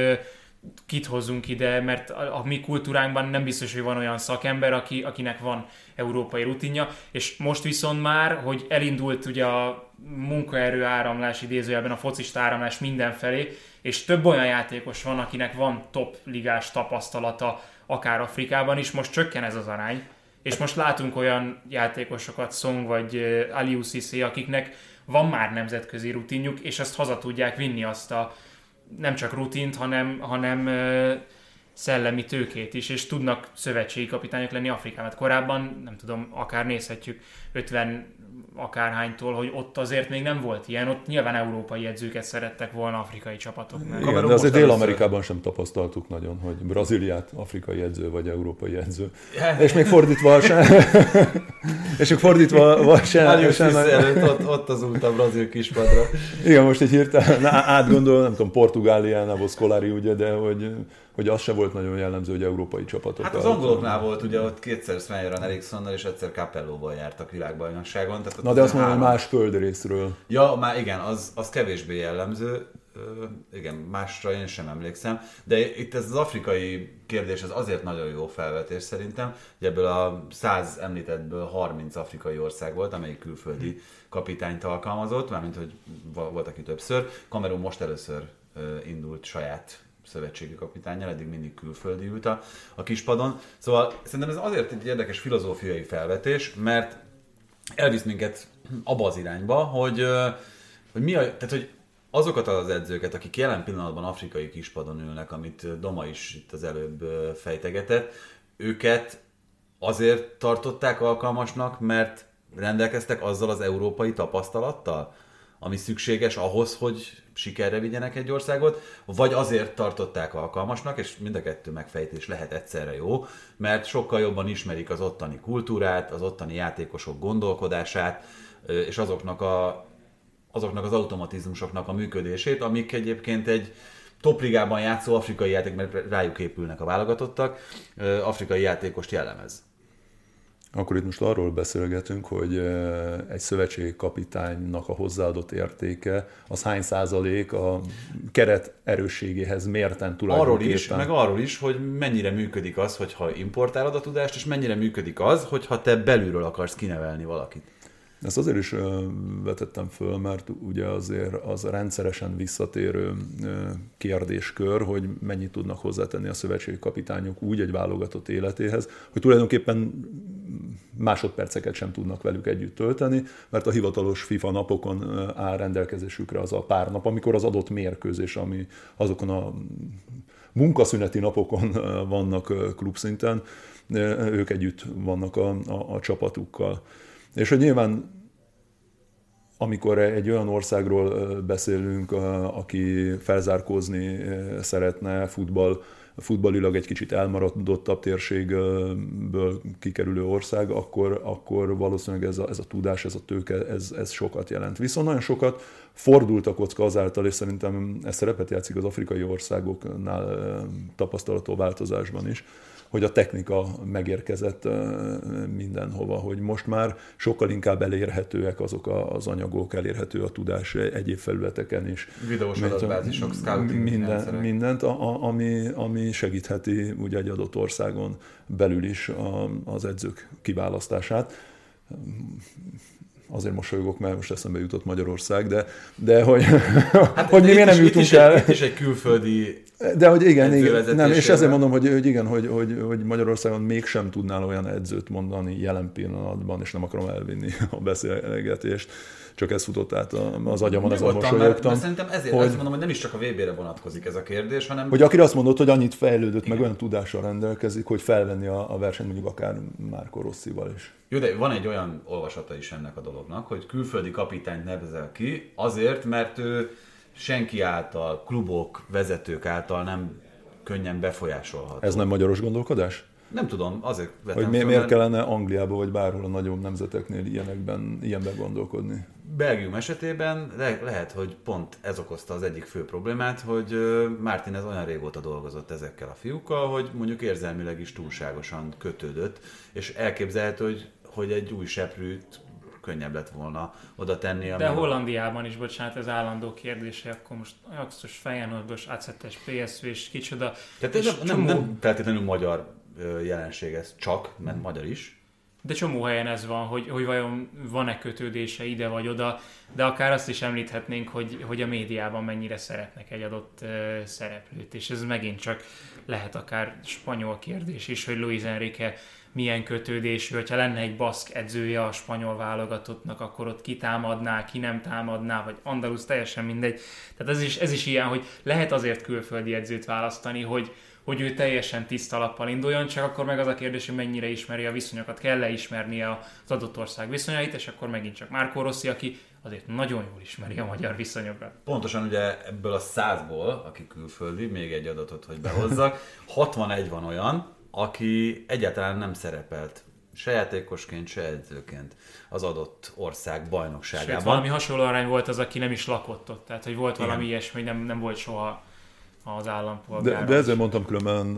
kit hozzunk ide, mert a, a mi kultúránkban nem biztos, hogy van olyan szakember, aki, akinek van európai rutinja, és most viszont már, hogy elindult ugye a munkaerő áramlás idézőjelben, a focista áramlás mindenfelé, és több olyan játékos van, akinek van top ligás tapasztalata, akár Afrikában is, most csökken ez az arány, és most látunk olyan játékosokat, Song vagy Aliou Cissé, akiknek van már nemzetközi rutinjuk, és azt haza tudják vinni azt a nem csak rutint, hanem, hanem szellemi tőkét is, és tudnak szövetségi kapitányok lenni Afrikában. Hát korábban, nem tudom, akár nézhetjük 50 akárhánytól, hogy ott azért még nem volt ilyen, ott nyilván európai edzőket szerettek volna afrikai csapatok.
Igen, de azért Dél-Amerikában sem tapasztaltuk nagyon, hogy Brazíliát afrikai edző vagy európai edző. és még fordítva sem. és még fordítva sem.
sem előtt ott, ott az út a brazil kispadra.
Igen, most egy hirtelen átgondol, nem tudom, Portugáliánál, Scolari ugye, de hogy hogy az se volt nagyon jellemző, hogy európai csapatok.
Hát az angoloknál volt, ugye ott kétszer Sven Ericssonnal és egyszer Capellóval jártak világbajnokságon.
Tehát Na de azt mondom, hogy más földrészről.
Ja, már igen, az, az kevésbé jellemző. Ö, igen, másra én sem emlékszem. De itt ez az afrikai kérdés, ez azért nagyon jó felvetés szerintem, hogy ebből a 100 említettből 30 afrikai ország volt, amelyik külföldi kapitányt alkalmazott, mármint hogy volt aki többször. Kamerun most először indult saját szövetségi kapitányjal, eddig mindig külföldi ült a, a kispadon. Szóval szerintem ez azért egy érdekes filozófiai felvetés, mert elvisz minket abba az irányba, hogy, hogy mi a, tehát, hogy azokat az edzőket, akik jelen pillanatban afrikai kispadon ülnek, amit Doma is itt az előbb fejtegetett, őket azért tartották alkalmasnak, mert rendelkeztek azzal az európai tapasztalattal, ami szükséges ahhoz, hogy sikerre vigyenek egy országot, vagy azért tartották alkalmasnak, és mind a kettő megfejtés lehet egyszerre jó, mert sokkal jobban ismerik az ottani kultúrát, az ottani játékosok gondolkodását, és azoknak, a, azoknak az automatizmusoknak a működését, amik egyébként egy topligában játszó afrikai játék, mert rájuk épülnek a válogatottak, afrikai játékost jellemez.
Akkor itt most arról beszélgetünk, hogy egy szövetségi kapitánynak a hozzáadott értéke az hány százalék a keret erősségéhez mérten
tulajdonképpen. Arról is, meg arról is, hogy mennyire működik az, hogyha importálod a tudást, és mennyire működik az, hogyha te belülről akarsz kinevelni valakit.
Ezt azért is vetettem föl, mert ugye azért az rendszeresen visszatérő kérdéskör, hogy mennyit tudnak hozzátenni a szövetségi kapitányok úgy egy válogatott életéhez, hogy tulajdonképpen másodperceket sem tudnak velük együtt tölteni, mert a hivatalos FIFA napokon áll rendelkezésükre az a pár nap, amikor az adott mérkőzés, ami azokon a munkaszüneti napokon vannak klubszinten, ők együtt vannak a, a, a csapatukkal. És hogy nyilván amikor egy olyan országról beszélünk, aki felzárkózni szeretne futball, futballilag egy kicsit elmaradottabb térségből kikerülő ország, akkor, akkor valószínűleg ez a, ez a tudás, ez a tőke, ez, ez sokat jelent. Viszont nagyon sokat fordult a kocka azáltal, és szerintem ez szerepet játszik az afrikai országoknál tapasztalató változásban is, hogy a technika megérkezett mindenhova, hogy most már sokkal inkább elérhetőek azok az anyagok, elérhető a tudás egyéb felületeken is.
Videós adatbázisok, scouting
minden, mindent, ami, ami segítheti ugye egy adott országon belül is az edzők kiválasztását azért mosolyogok, mert most eszembe jutott Magyarország, de, de hogy, hát, hogy mi nem jutunk
itt
el.
Egy, is egy külföldi
de hogy igen, igen. Nem, és ezért mondom, hogy, hogy igen, hogy, hogy, hogy Magyarországon mégsem tudnál olyan edzőt mondani jelen pillanatban, és nem akarom elvinni a beszélgetést, csak ez futott át az agyamon, a mosolyogtam. Mert,
szerintem ezért hogy, azt mondom, hogy nem is csak a VB-re vonatkozik ez a kérdés, hanem...
Hogy akire azt mondott, hogy annyit fejlődött, igen. meg olyan tudással rendelkezik, hogy felvenni a, a versenyt mondjuk akár Márko Rosszival is.
Jó, de van egy olyan olvasata is ennek a dolognak, hogy külföldi kapitányt nevezel ki, azért, mert ő senki által, klubok, vezetők által nem könnyen befolyásolható.
Ez nem magyaros gondolkodás?
Nem tudom, azért
vetem Hogy mi, miért kellene Angliába vagy bárhol a nagyobb nemzeteknél ilyenekben, ilyenben gondolkodni?
Belgium esetében le, lehet, hogy pont ez okozta az egyik fő problémát, hogy Mártin ez olyan régóta dolgozott ezekkel a fiúkkal, hogy mondjuk érzelmileg is túlságosan kötődött, és elképzelhető, hogy, hogy egy új seprűt könnyebb lett volna oda tenni.
De Hollandiában is, bocsánat, ez állandó kérdése, akkor most Ajaxos, Feyenoordos, ACT-es, PSV és kicsoda.
Tehát ez nem, csomó... nem, feltétlenül magyar jelenség ez csak, mert magyar is.
De csomó helyen ez van, hogy, hogy vajon van-e kötődése ide vagy oda, de akár azt is említhetnénk, hogy, hogy a médiában mennyire szeretnek egy adott uh, szereplőt, és ez megint csak lehet akár spanyol kérdés is, hogy Luis Enrique milyen kötődésű, hogyha lenne egy baszk edzője a spanyol válogatottnak, akkor ott ki támadná, ki nem támadná, vagy Andalus, teljesen mindegy. Tehát ez is, ez is ilyen, hogy lehet azért külföldi edzőt választani, hogy, hogy ő teljesen tiszta lappal induljon, csak akkor meg az a kérdés, hogy mennyire ismeri a viszonyokat, kell-e ismernie az adott ország viszonyait, és akkor megint csak Márkó Rossi, aki azért nagyon jól ismeri a magyar viszonyokat.
Pontosan ugye ebből a százból, aki külföldi, még egy adatot, hogy behozzak, 61 van olyan, aki egyáltalán nem szerepelt se játékosként, se edzőként az adott ország bajnokságában. Sőt,
valami hasonló arány volt az, aki nem is lakott ott. Tehát, hogy volt valami Igen. ilyesmi, nem, nem volt soha az állampolgár.
De, de ezzel mondtam különben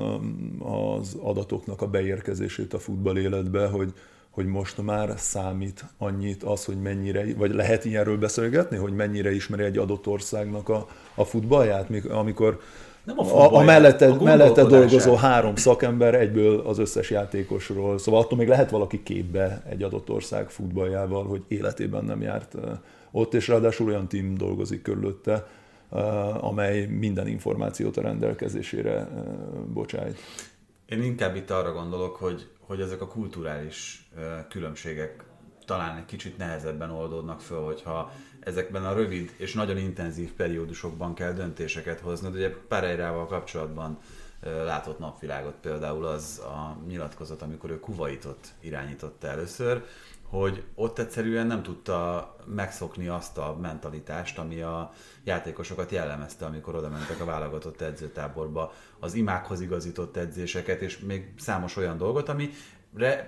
az adatoknak a beérkezését a futball életbe, hogy, hogy most már számít annyit az, hogy mennyire, vagy lehet ilyenről beszélgetni, hogy mennyire ismeri egy adott országnak a, a futballját, amikor nem a, a, a mellette, a mellette dolgozó három szakember egyből az összes játékosról. Szóval attól még lehet valaki képbe egy adott ország futballjával, hogy életében nem járt ott, és ráadásul olyan team dolgozik körülötte, amely minden információt a rendelkezésére bocsájt.
Én inkább itt arra gondolok, hogy, hogy ezek a kulturális különbségek talán egy kicsit nehezebben oldódnak föl, hogyha ezekben a rövid és nagyon intenzív periódusokban kell döntéseket hozni. Ugye Pereirával kapcsolatban látott napvilágot például az a nyilatkozat, amikor ő Kuwaitot irányította először, hogy ott egyszerűen nem tudta megszokni azt a mentalitást, ami a játékosokat jellemezte, amikor oda mentek a válogatott edzőtáborba, az imákhoz igazított edzéseket, és még számos olyan dolgot, ami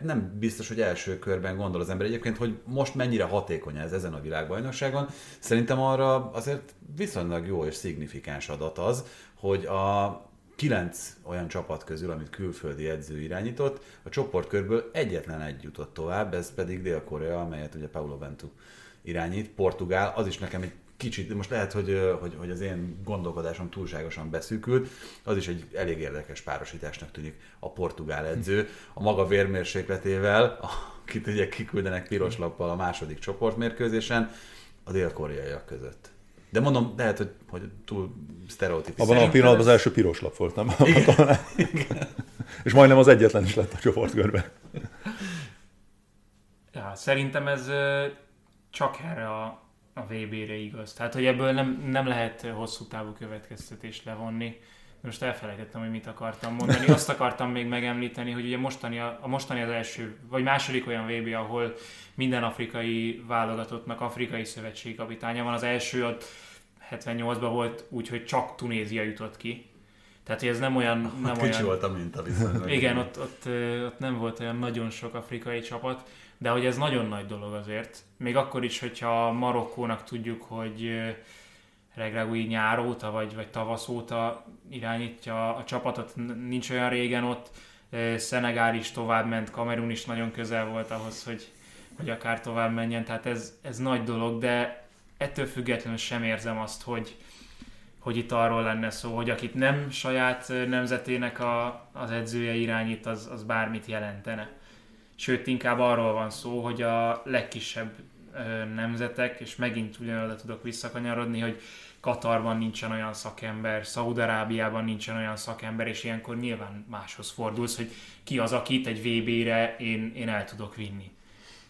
nem biztos, hogy első körben gondol az ember egyébként, hogy most mennyire hatékony ez ezen a világbajnokságon. Szerintem arra azért viszonylag jó és szignifikáns adat az, hogy a kilenc olyan csapat közül, amit külföldi edző irányított, a csoportkörből egyetlen egy jutott tovább, ez pedig Dél-Korea, amelyet ugye Paulo Ventu irányít, Portugál, az is nekem egy kicsit, most lehet, hogy, hogy, hogy az én gondolkodásom túlságosan beszűkült, az is egy elég érdekes párosításnak tűnik a portugál edző, a maga vérmérsékletével, akit ugye kiküldenek piros lappal a második csoportmérkőzésen, a dél-koreaiak között. De mondom, lehet, hogy, hogy túl sztereotíp.
Abban a pillanatban az első piros lap volt, nem? Igen. Igen. És majdnem az egyetlen is lett a csoportkörben.
Ja, szerintem ez csak erre a a VB-re igaz. Tehát, hogy ebből nem, nem lehet hosszú távú következtetést levonni. Most elfelejtettem, hogy mit akartam mondani. Azt akartam még megemlíteni, hogy ugye mostani, a, a mostani az első, vagy második olyan VB, ahol minden afrikai válogatottnak afrikai szövetségkapitánya van. Az első ott 78-ban volt úgy, hogy csak Tunézia jutott ki. Tehát, hogy ez nem olyan... Nem
Kicsi
olyan...
volt a minta viszont.
Igen, ott, ott, ott nem volt olyan nagyon sok afrikai csapat de hogy ez nagyon nagy dolog azért. Még akkor is, hogyha Marokkónak tudjuk, hogy Regragui nyár óta, vagy, vagy tavasz óta irányítja a csapatot, nincs olyan régen ott, Szenegál is tovább ment, Kamerun is nagyon közel volt ahhoz, hogy, hogy akár tovább menjen, tehát ez, ez nagy dolog, de ettől függetlenül sem érzem azt, hogy, hogy itt arról lenne szó, hogy akit nem saját nemzetének a, az edzője irányít, az, az bármit jelentene sőt inkább arról van szó, hogy a legkisebb nemzetek, és megint ugyanoda tudok visszakanyarodni, hogy Katarban nincsen olyan szakember, Szaudarábiában nincsen olyan szakember, és ilyenkor nyilván máshoz fordulsz, hogy ki az, akit egy VB-re én, én el tudok vinni.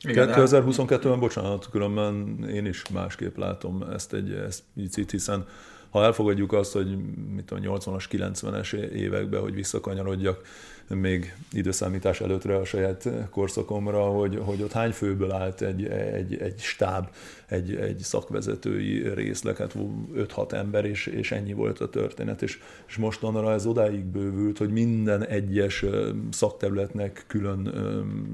2022-ben, bocsánat, különben én is másképp látom ezt egy ezt picit, hiszen ha elfogadjuk azt, hogy mit a 80-as, 90-es években, hogy visszakanyarodjak, még időszámítás előttre a saját korszakomra, hogy, hogy ott hány főből állt egy, egy, egy stáb, egy, egy szakvezetői részleg, hát 5-6 ember, és, és ennyi volt a történet. És, és mostanra ez odáig bővült, hogy minden egyes szakterületnek külön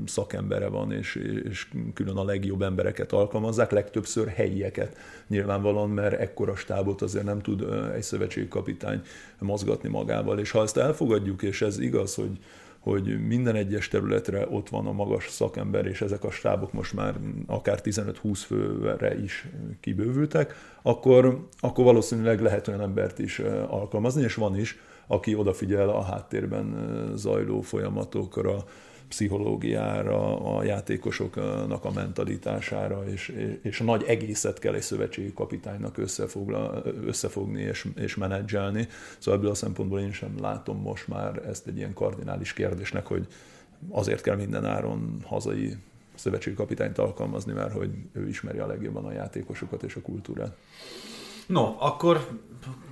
szakembere van, és, és külön a legjobb embereket alkalmazzák, legtöbbször helyieket nyilvánvalóan, mert ekkora stábot azért nem tud egy szövetségkapitány mozgatni magával. És ha ezt elfogadjuk, és ez igaz, hogy hogy minden egyes területre ott van a magas szakember, és ezek a stábok most már akár 15-20 főre is kibővültek, akkor, akkor valószínűleg lehet olyan embert is alkalmazni, és van is, aki odafigyel a háttérben zajló folyamatokra, pszichológiára, a játékosoknak a mentalitására, és, és a nagy egészet kell egy szövetségi kapitánynak összefogla, összefogni és, és menedzselni. Szóval ebből a szempontból én sem látom most már ezt egy ilyen kardinális kérdésnek, hogy azért kell minden áron hazai szövetségi kapitányt alkalmazni, mert hogy ő ismeri a legjobban a játékosokat és a kultúrát.
No, akkor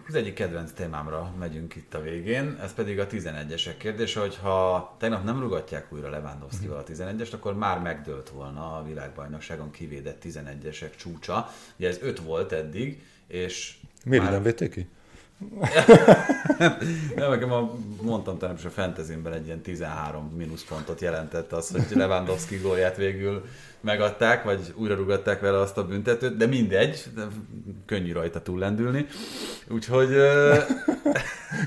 az egyik kedvenc témámra megyünk itt a végén, ez pedig a 11-esek kérdése, hogy ha tegnap nem rugatják újra Lewandowski-val a 11-est, akkor már megdőlt volna a világbajnokságon kivédett 11-esek csúcsa. Ugye ez 5 volt eddig, és...
Miért már... nem vették ki?
Nem, nekem a, mondtam talán is a fentezimben egy ilyen 13 mínuszpontot jelentett az, hogy Lewandowski gólját végül megadták, vagy újra rugatták vele azt a büntetőt, de mindegy, de könnyű rajta túllendülni. Úgyhogy...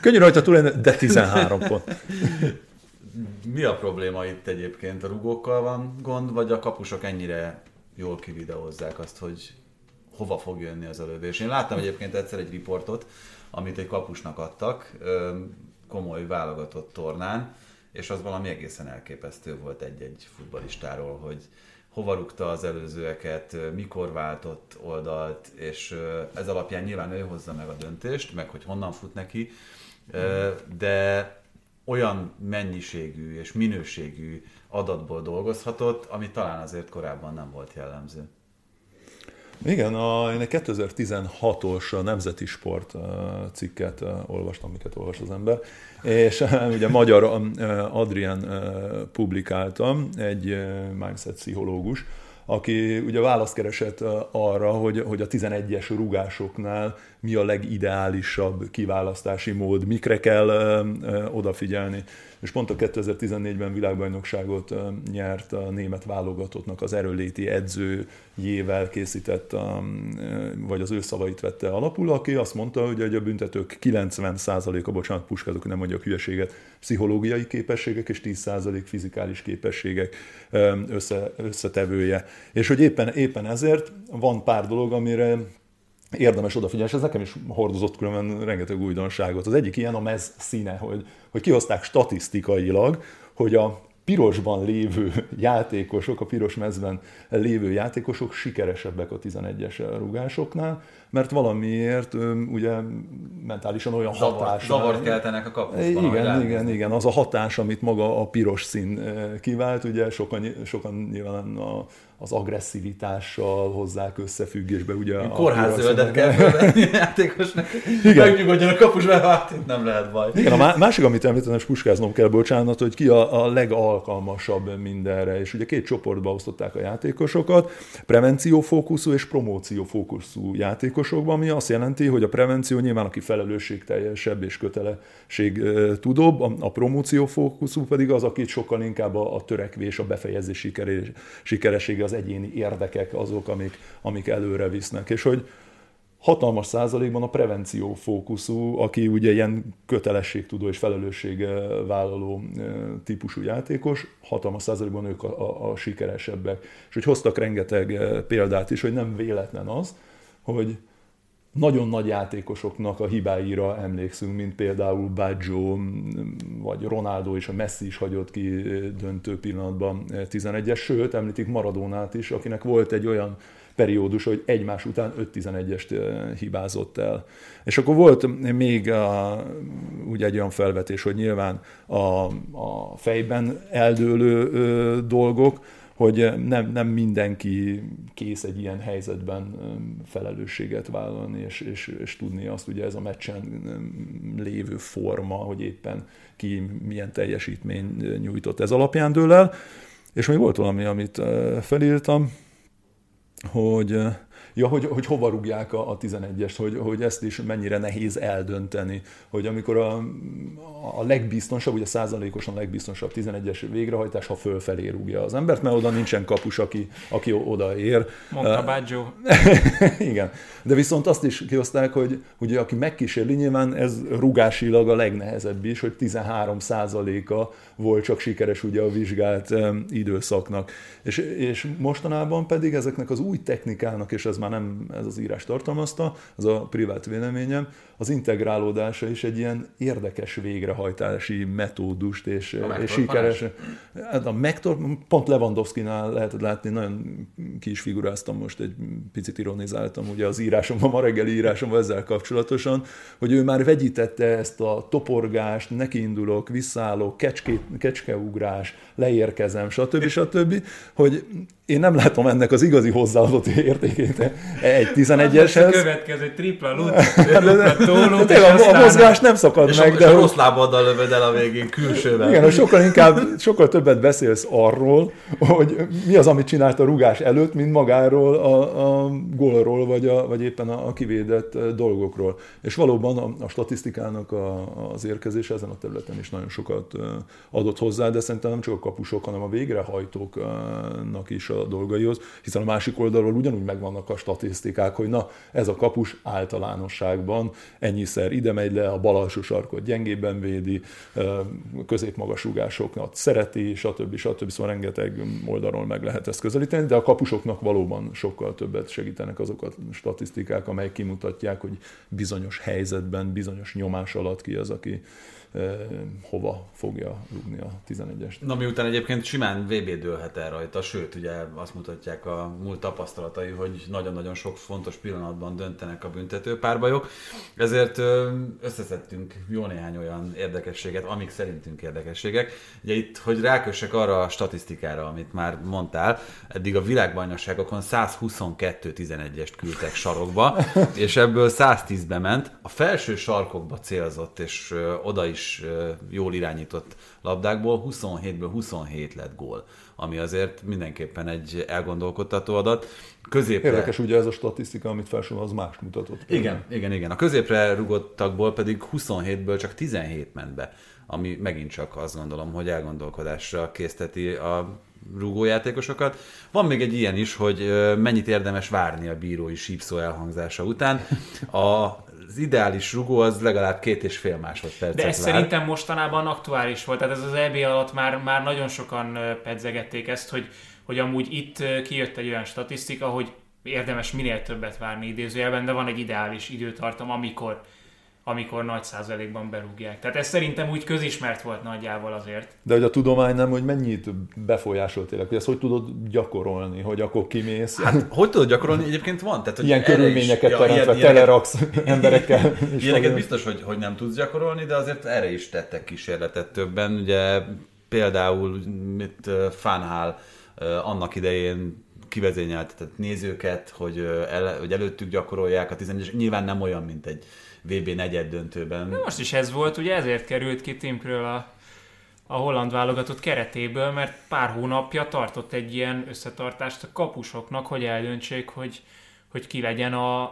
könnyű rajta túllendülni, de 13 pont.
Mi a probléma itt egyébként? A rugókkal van gond, vagy a kapusok ennyire jól kivideozzák azt, hogy hova fog jönni az a lövés? Én láttam egyébként egyszer egy riportot, amit egy kapusnak adtak, komoly válogatott tornán, és az valami egészen elképesztő volt egy-egy futbalistáról, hogy hova rúgta az előzőeket, mikor váltott oldalt, és ez alapján nyilván ő hozza meg a döntést, meg hogy honnan fut neki, de olyan mennyiségű és minőségű adatból dolgozhatott, ami talán azért korábban nem volt jellemző.
Igen, a, én egy 2016-os Nemzeti Sport cikket olvastam, miket olvas az ember, és ugye magyar Adrian publikáltam, egy mindset pszichológus, aki ugye választ keresett arra, hogy, hogy a 11-es rugásoknál mi a legideálisabb kiválasztási mód, mikre kell odafigyelni és pont a 2014-ben világbajnokságot nyert a német válogatottnak az erőléti edzőjével készített, vagy az ő szavait vette alapul, aki azt mondta, hogy a büntetők 90%-a, bocsánat, puskázok, nem mondjak hülyeséget, pszichológiai képességek és 10% fizikális képességek össze, összetevője. És hogy éppen, éppen ezért van pár dolog, amire érdemes odafigyelni, és ez nekem is hordozott különben rengeteg újdonságot. Az egyik ilyen a mez színe, hogy, hogy kihozták statisztikailag, hogy a pirosban lévő játékosok, a piros mezben lévő játékosok sikeresebbek a 11-es rugásoknál, mert valamiért ugye mentálisan olyan Zavar, hatás.
Zavart keltenek a kapuszban.
Igen, igen, igen, az a hatás, amit maga a piros szín kivált, ugye sokan, sokan nyilván a, az agresszivitással hozzák összefüggésbe. Ugye
a Kórházöldet kell felvenni játékosnak, Igen. megnyugodjon a kapus, mert hát itt nem lehet baj.
Igen, a másik, amit említettem, és puskáznom kell, bocsánat, hogy ki a, a legalkalmasabb mindenre, és ugye két csoportba osztották a játékosokat, prevenciófókuszú és promóciófókuszú játékosokban, ami azt jelenti, hogy a prevenció nyilván aki felelősségteljesebb és kötelesség tudóbb, a, a promóciófókuszú pedig az, aki sokkal inkább a, a törekvés, a befejezés sikeressége, az az egyéni érdekek azok, amik, amik előre visznek. És hogy hatalmas százalékban a prevenció fókuszú, aki ugye ilyen kötelességtudó és felelősségvállaló típusú játékos, hatalmas százalékban ők a, a, a sikeresebbek. És hogy hoztak rengeteg példát is, hogy nem véletlen az, hogy nagyon nagy játékosoknak a hibáira emlékszünk, mint például Baggio, vagy Ronaldo és a Messi is hagyott ki döntő pillanatban 11-es, sőt, említik Maradonát is, akinek volt egy olyan periódus, hogy egymás után 5-11-est hibázott el. És akkor volt még a, ugye egy olyan felvetés, hogy nyilván a, a fejben eldőlő ö, dolgok, hogy nem, nem mindenki kész egy ilyen helyzetben felelősséget vállalni, és, és, és tudni azt, ugye ez a meccsen lévő forma, hogy éppen ki milyen teljesítmény nyújtott ez alapján dől el. És még volt valami, amit felírtam, hogy Ja, hogy, hogy hova rúgják a, a 11-est, hogy, hogy ezt is mennyire nehéz eldönteni, hogy amikor a, a legbiztonsabb, ugye százalékosan legbiztonsabb 11-es végrehajtás, ha fölfelé rúgja az embert, mert oda nincsen kapus, aki, aki odaér.
Mondta Baggio.
Igen, de viszont azt is kihozták, hogy ugye aki megkísérli, nyilván ez rugásilag a legnehezebb is, hogy 13 százaléka volt csak sikeres ugye a vizsgált időszaknak. És, és mostanában pedig ezeknek az új technikának, és ez már nem ez az írás tartalmazta, az a privát véleményem, az integrálódása is egy ilyen érdekes végrehajtási metódust és, és sikeres. Hát a Mektor, pont Lewandowski-nál lehetett látni, nagyon ki is figuráztam most, egy picit ironizáltam ugye az írásomban, ma reggeli írásomban ezzel kapcsolatosan, hogy ő már vegyítette ezt a toporgást, nekiindulok, visszállok, kecskét, kecskeugrás, leérkezem, stb. stb., hogy én nem látom ennek az igazi hozzáadott értékét egy 11-eshez.
A következő tripla lut, tóló,
Tényleg a, a mozgás nem szakad
és
meg.
A,
de
és a rossz lábaddal lövöd el a végén külsővel.
Igen, sokkal inkább, sokkal többet beszélsz arról, hogy mi az, amit csinált a rugás előtt, mint magáról a, a gólról, vagy, a, vagy éppen a, a kivédett dolgokról. És valóban a, a statisztikának a, az érkezése ezen a területen is nagyon sokat adott hozzá, de szerintem nem csak a kapusok, hanem a végrehajtóknak is a dolgaihoz, hiszen a másik oldalról ugyanúgy megvannak a statisztikák, hogy na, ez a kapus általánosságban ennyiszer ide megy le, a bal alsó sarkot gyengébben védi, középmagas rugásoknak szereti, stb. stb. Szóval rengeteg oldalról meg lehet ezt közelíteni, de a kapusoknak valóban sokkal többet segítenek azok a statisztikák, amelyek kimutatják, hogy bizonyos helyzetben, bizonyos nyomás alatt ki az, aki hova fogja rúgni a 11-est.
Na miután egyébként simán VB dőlhet el rajta, sőt ugye azt mutatják a múlt tapasztalatai, hogy nagyon-nagyon sok fontos pillanatban döntenek a büntető párbajok, ezért összeszedtünk jó néhány olyan érdekességet, amik szerintünk érdekességek. Ugye itt, hogy rákössek arra a statisztikára, amit már mondtál, eddig a világbajnokságokon 122 11-est küldtek sarokba, és ebből 110 ment. A felső sarkokba célzott, és oda is is jól irányított labdákból 27-ből 27 lett gól, ami azért mindenképpen egy elgondolkodtató adat.
Középre... Érdekes ugye ez a statisztika, amit felsorol, az más mutatott.
Igen, igen, igen. A középre rugottakból pedig 27-ből csak 17 ment be, ami megint csak azt gondolom, hogy elgondolkodásra készteti a rúgójátékosokat. Van még egy ilyen is, hogy mennyit érdemes várni a bírói sípszó elhangzása után. A az ideális rugó az legalább két és fél másodpercet
De ez vár. szerintem mostanában aktuális volt, tehát ez az EB alatt már, már nagyon sokan pedzegették ezt, hogy, hogy amúgy itt kijött egy olyan statisztika, hogy érdemes minél többet várni idézőjelben, de van egy ideális időtartam, amikor amikor nagy százalékban berúgják. Tehát ez szerintem úgy közismert volt nagyjából azért.
De hogy a tudomány nem, hogy mennyit befolyásolt tényleg, hogy ezt hogy tudod gyakorolni, hogy akkor kimész.
Hát, hogy tudod gyakorolni? Egyébként van. Tehát, hogy
ilyen körülményeket is, teremtve, ja, teleraksz emberekkel.
Ilyeneket biztos, hogy, hogy nem tudsz gyakorolni, de azért erre is tettek kísérletet többen. Ugye például mit Fanhál annak idején kivezényeltetett nézőket, hogy, el, hogy előttük gyakorolják a 11 Nyilván nem olyan, mint egy VB negyed döntőben.
De most is ez volt, ugye ezért került ki Timkről a, a holland válogatott keretéből, mert pár hónapja tartott egy ilyen összetartást a kapusoknak, hogy eldöntsék, hogy, hogy ki legyen a,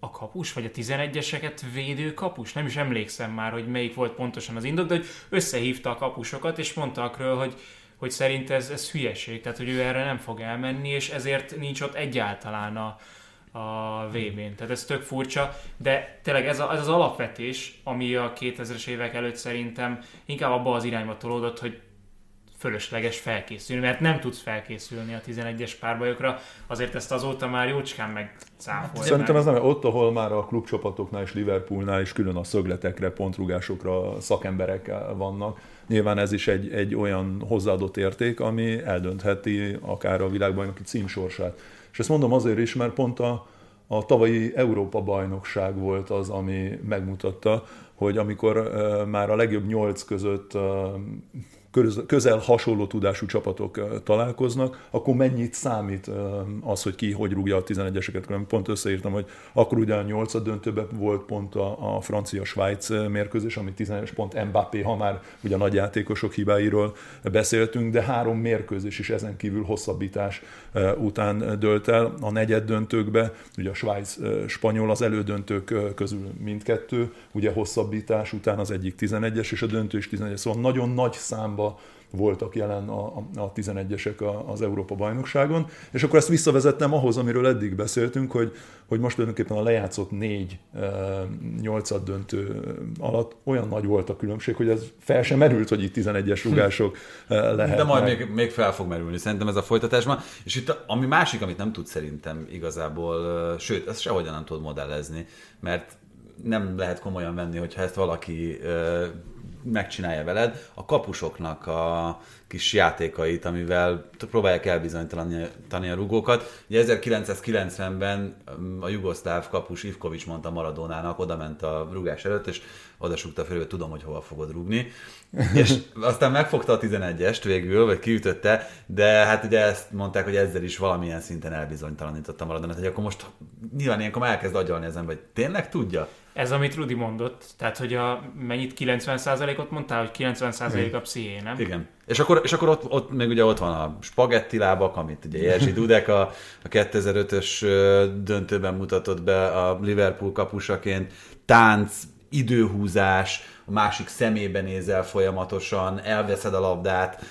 a kapus, vagy a 11-eseket védő kapus. Nem is emlékszem már, hogy melyik volt pontosan az indok, de hogy összehívta a kapusokat, és mondta akről, hogy, hogy szerint ez, ez hülyeség, tehát hogy ő erre nem fog elmenni, és ezért nincs ott egyáltalán a, a VB-n. Tehát ez tök furcsa, de tényleg ez, a, ez az alapvetés, ami a 2000-es évek előtt szerintem inkább abba az irányba tolódott, hogy fölösleges felkészülni, mert nem tudsz felkészülni a 11-es párbajokra, azért ezt azóta már jócskán megcáfolják.
Szerintem ez nem, ott, ahol már a klubcsapatoknál és Liverpoolnál is külön a szögletekre, pontrugásokra szakemberek vannak. Nyilván ez is egy, egy olyan hozzáadott érték, ami eldöntheti akár a világbajnoki címsorsát. És ezt mondom azért is, mert pont a, a tavalyi Európa-bajnokság volt az, ami megmutatta, hogy amikor már a legjobb nyolc között közel hasonló tudású csapatok találkoznak, akkor mennyit számít az, hogy ki hogy rúgja a 11-eseket. Pont összeírtam, hogy akkor ugye a 8 döntőben volt pont a, a francia-svájc mérkőzés, ami 10-es pont Mbappé, ha már ugye a nagyjátékosok hibáiról beszéltünk, de három mérkőzés is ezen kívül hosszabbítás után dölt el. A negyed döntőkbe, ugye a Svájc-Spanyol az elődöntők közül mindkettő, ugye hosszabbítás után az egyik 11-es, és a döntő is 11-es, szóval nagyon nagy számba voltak jelen a, a 11-esek az Európa bajnokságon, és akkor ezt visszavezettem ahhoz, amiről eddig beszéltünk, hogy, hogy most tulajdonképpen a lejátszott négy nyolcad döntő alatt olyan nagy volt a különbség, hogy ez fel sem merült, hogy itt 11-es rugások lehet.
De majd még, még fel fog merülni szerintem ez a folytatásban. És itt ami másik, amit nem tud szerintem igazából, sőt, ezt sehogyan nem tud modellezni, mert nem lehet komolyan venni, hogyha ezt valaki megcsinálja veled, a kapusoknak a kis játékait, amivel próbálják elbizonytalanítani a rugókat. Ugye 1990-ben a jugoszláv kapus Ivkovics mondta Maradónának, oda ment a rugás előtt, és oda súgta hogy tudom, hogy hova fogod rugni. és aztán megfogta a 11-est végül, vagy kiütötte, de hát ugye ezt mondták, hogy ezzel is valamilyen szinten elbizonytalanította Maradónát, hogy akkor most nyilván ilyenkor elkezd agyalni ezen, hogy tényleg tudja?
Ez, amit Rudi mondott, tehát hogy a mennyit 90%-ot mondtál, hogy 90% a psziché, nem?
Igen. És akkor, és akkor ott, ott, még ugye ott van a spagetti lábak, amit ugye Jerzy Dudek a, a 2005-ös döntőben mutatott be a Liverpool kapusaként, tánc, időhúzás, a másik szemébe nézel folyamatosan, elveszed a labdát,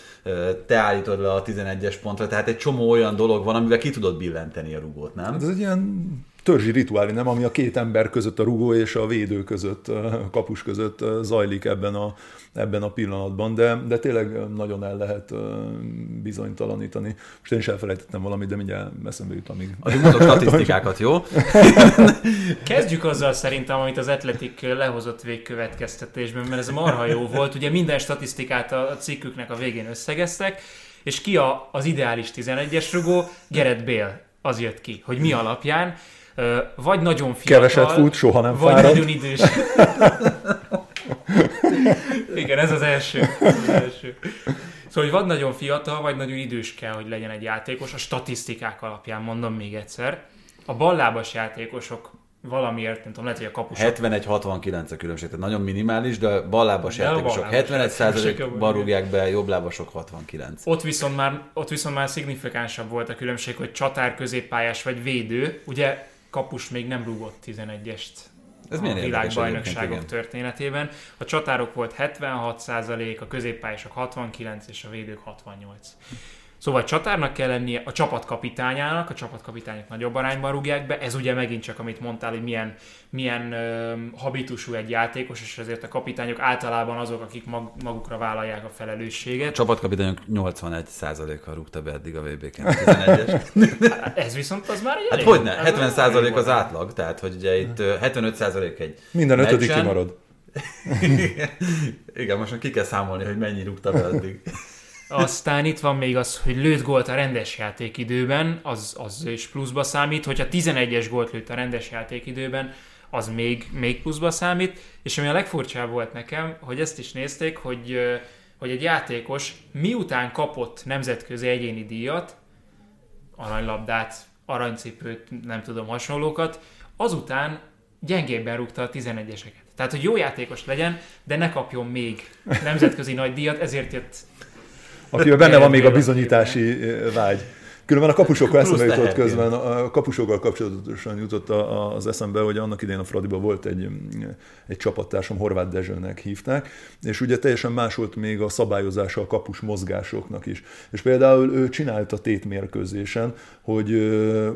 te állítod le a 11-es pontra, tehát egy csomó olyan dolog van, amivel ki tudod billenteni a rugót, nem?
Ez egy ilyen törzsi rituálé, nem, ami a két ember között, a rugó és a védő között, a kapus között zajlik ebben a, ebben a pillanatban, de, de tényleg nagyon el lehet bizonytalanítani. Most én is elfelejtettem valamit, de mindjárt eszembe jut, amíg...
Addig mondok statisztikákat, jó?
Kezdjük azzal szerintem, amit az Atletik lehozott végkövetkeztetésben, mert ez marha jó volt. Ugye minden statisztikát a cikküknek a végén összegeztek, és ki a, az ideális 11-es rugó? Gerett Bél az jött ki, hogy mi alapján, vagy nagyon fiatal,
Keveset fut, soha nem
vagy
fárad.
nagyon idős. Igen, ez az első. Ez az első. Szóval, hogy vagy nagyon fiatal, vagy nagyon idős kell, hogy legyen egy játékos, a statisztikák alapján mondom még egyszer. A ballábas játékosok valamiért, nem tudom, lehet, hogy a kapusok...
71-69 a különbség, tehát nagyon minimális, de ballábas
De a
játékosok
ballábas
71
játékosok,
ban rúgják be, jobblábasok 69.
Ott viszont, már, ott viszont már szignifikánsabb volt a különbség, hogy csatár, középpályás vagy védő. Ugye kapus még nem rúgott 11-est
Ez
a világbajnokságok történetében. A csatárok volt 76%, a középpályások 69 és a védők 68. Szóval csatárnak kell lennie a csapatkapitányának, a csapatkapitányok nagyobb arányban rúgják be, ez ugye megint csak, amit mondtál, hogy milyen, milyen ö, habitusú egy játékos, és ezért a kapitányok általában azok, akik mag, magukra vállalják a
A
felelősséget.
csapatkapitányok 81%-kal rúgta be eddig a VB-ken a 11-es.
Ez viszont az már egy
Hát
elég-
hogy ne,
ez már
70%
elég
az átlag, tehát hogy ugye itt ö, 75% egy
Minden ötödik
meccsen.
kimarad.
Igen, most már ki kell számolni, hogy mennyi rúgta be eddig.
Aztán itt van még az, hogy lőtt gólt a rendes játékidőben, az, az is pluszba számít. Hogyha 11-es gólt lőtt a rendes játékidőben, az még, még pluszba számít. És ami a legfurcsább volt nekem, hogy ezt is nézték, hogy, hogy egy játékos miután kapott nemzetközi egyéni díjat, aranylabdát, aranycipőt, nem tudom, hasonlókat, azután gyengébben rúgta a 11-eseket. Tehát, hogy jó játékos legyen, de ne kapjon még nemzetközi nagy díjat, ezért jött
Akiben benne van még a bizonyítási vágy. Különben a
Plusz
eszembe jutott közben, a kapusokkal kapcsolatosan jutott az eszembe, hogy annak idején a Fradiban volt egy, egy csapattársam, Horváth Dezsőnek hívták, és ugye teljesen más volt még a szabályozása a kapus mozgásoknak is. És például ő csinálta tétmérkőzésen, hogy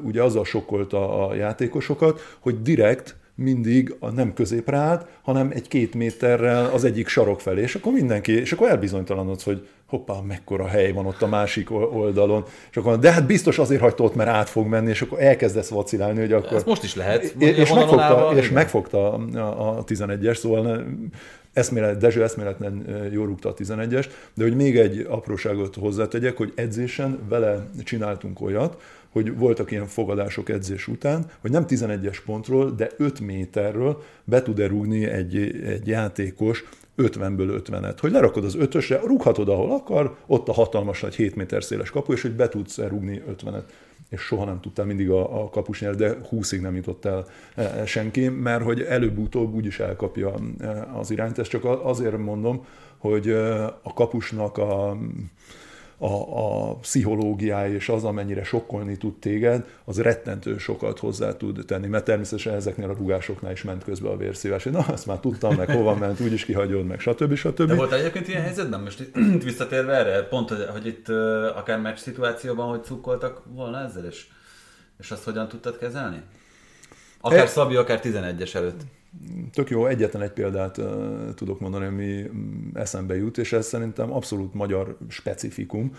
ugye azzal sokkolta a játékosokat, hogy direkt mindig a nem középre állt, hanem egy két méterrel az egyik sarok felé, és akkor mindenki, és akkor elbizonytalanodsz, hogy hoppá, mekkora hely van ott a másik ol- oldalon, és akkor de hát biztos azért hagyta ott, mert át fog menni, és akkor elkezdesz vacilálni, hogy akkor...
Ez most is lehet.
És, megfogta, és megfogta a, a 11-es, szóval eszmélet, Dezső eszméletlen ö, jól rúgta a 11-es, de hogy még egy apróságot hozzátegyek, hogy edzésen vele csináltunk olyat, hogy voltak ilyen fogadások edzés után, hogy nem 11-es pontról, de 5 méterről be tud-e rúgni egy, egy játékos 50-ből 50-et. Hogy lerakod az ötösre, rúghatod ahol akar, ott a hatalmas nagy 7 méter széles kapu, és hogy be tudsz rúgni 50-et. És soha nem tudtál mindig a, a kapus nyert, de 20-ig nem jutott el e, e, senki, mert hogy előbb-utóbb úgyis elkapja e, az irányt. Ezt csak azért mondom, hogy a kapusnak a a, a pszichológiája és az, amennyire sokkolni tud téged, az rettentő sokat hozzá tud tenni, mert természetesen ezeknél a rugásoknál is ment közbe a vérszívás. Na, ezt már tudtam, meg hova ment, úgyis kihagyod, meg stb. stb.
De volt egyébként ilyen helyzetben? Most visszatérve erre, pont, hogy, hogy itt akár meccs szituációban, hogy cukkoltak volna ezzel, és, és azt hogyan tudtad kezelni? Akár e... Szabi, akár 11-es előtt.
Tök jó, egyetlen egy példát uh, tudok mondani, ami eszembe jut, és ez szerintem abszolút magyar specifikum.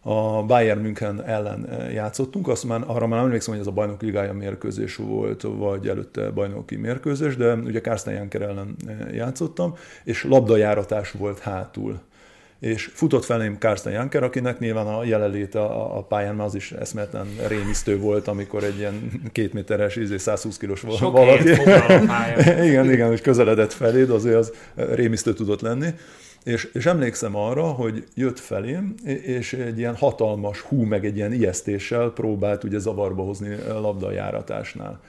A Bayern München ellen játszottunk, azt már, arra már nem emlékszem, hogy ez a bajnoki ligája mérkőzés volt, vagy előtte bajnoki mérkőzés, de ugye Kársztán Janker ellen játszottam, és labdajáratás volt hátul és futott felém Karsten Janker, akinek nyilván a jelenléte a, a pályán már az is eszmetlen rémisztő volt, amikor egy ilyen két méteres, 120 izé, kilós
Sok valaki.
igen, igen, hogy közeledett feléd, azért az rémisztő tudott lenni. És, és emlékszem arra, hogy jött felém, és egy ilyen hatalmas hú, meg egy ilyen ijesztéssel próbált ugye zavarba hozni labdajáratásnál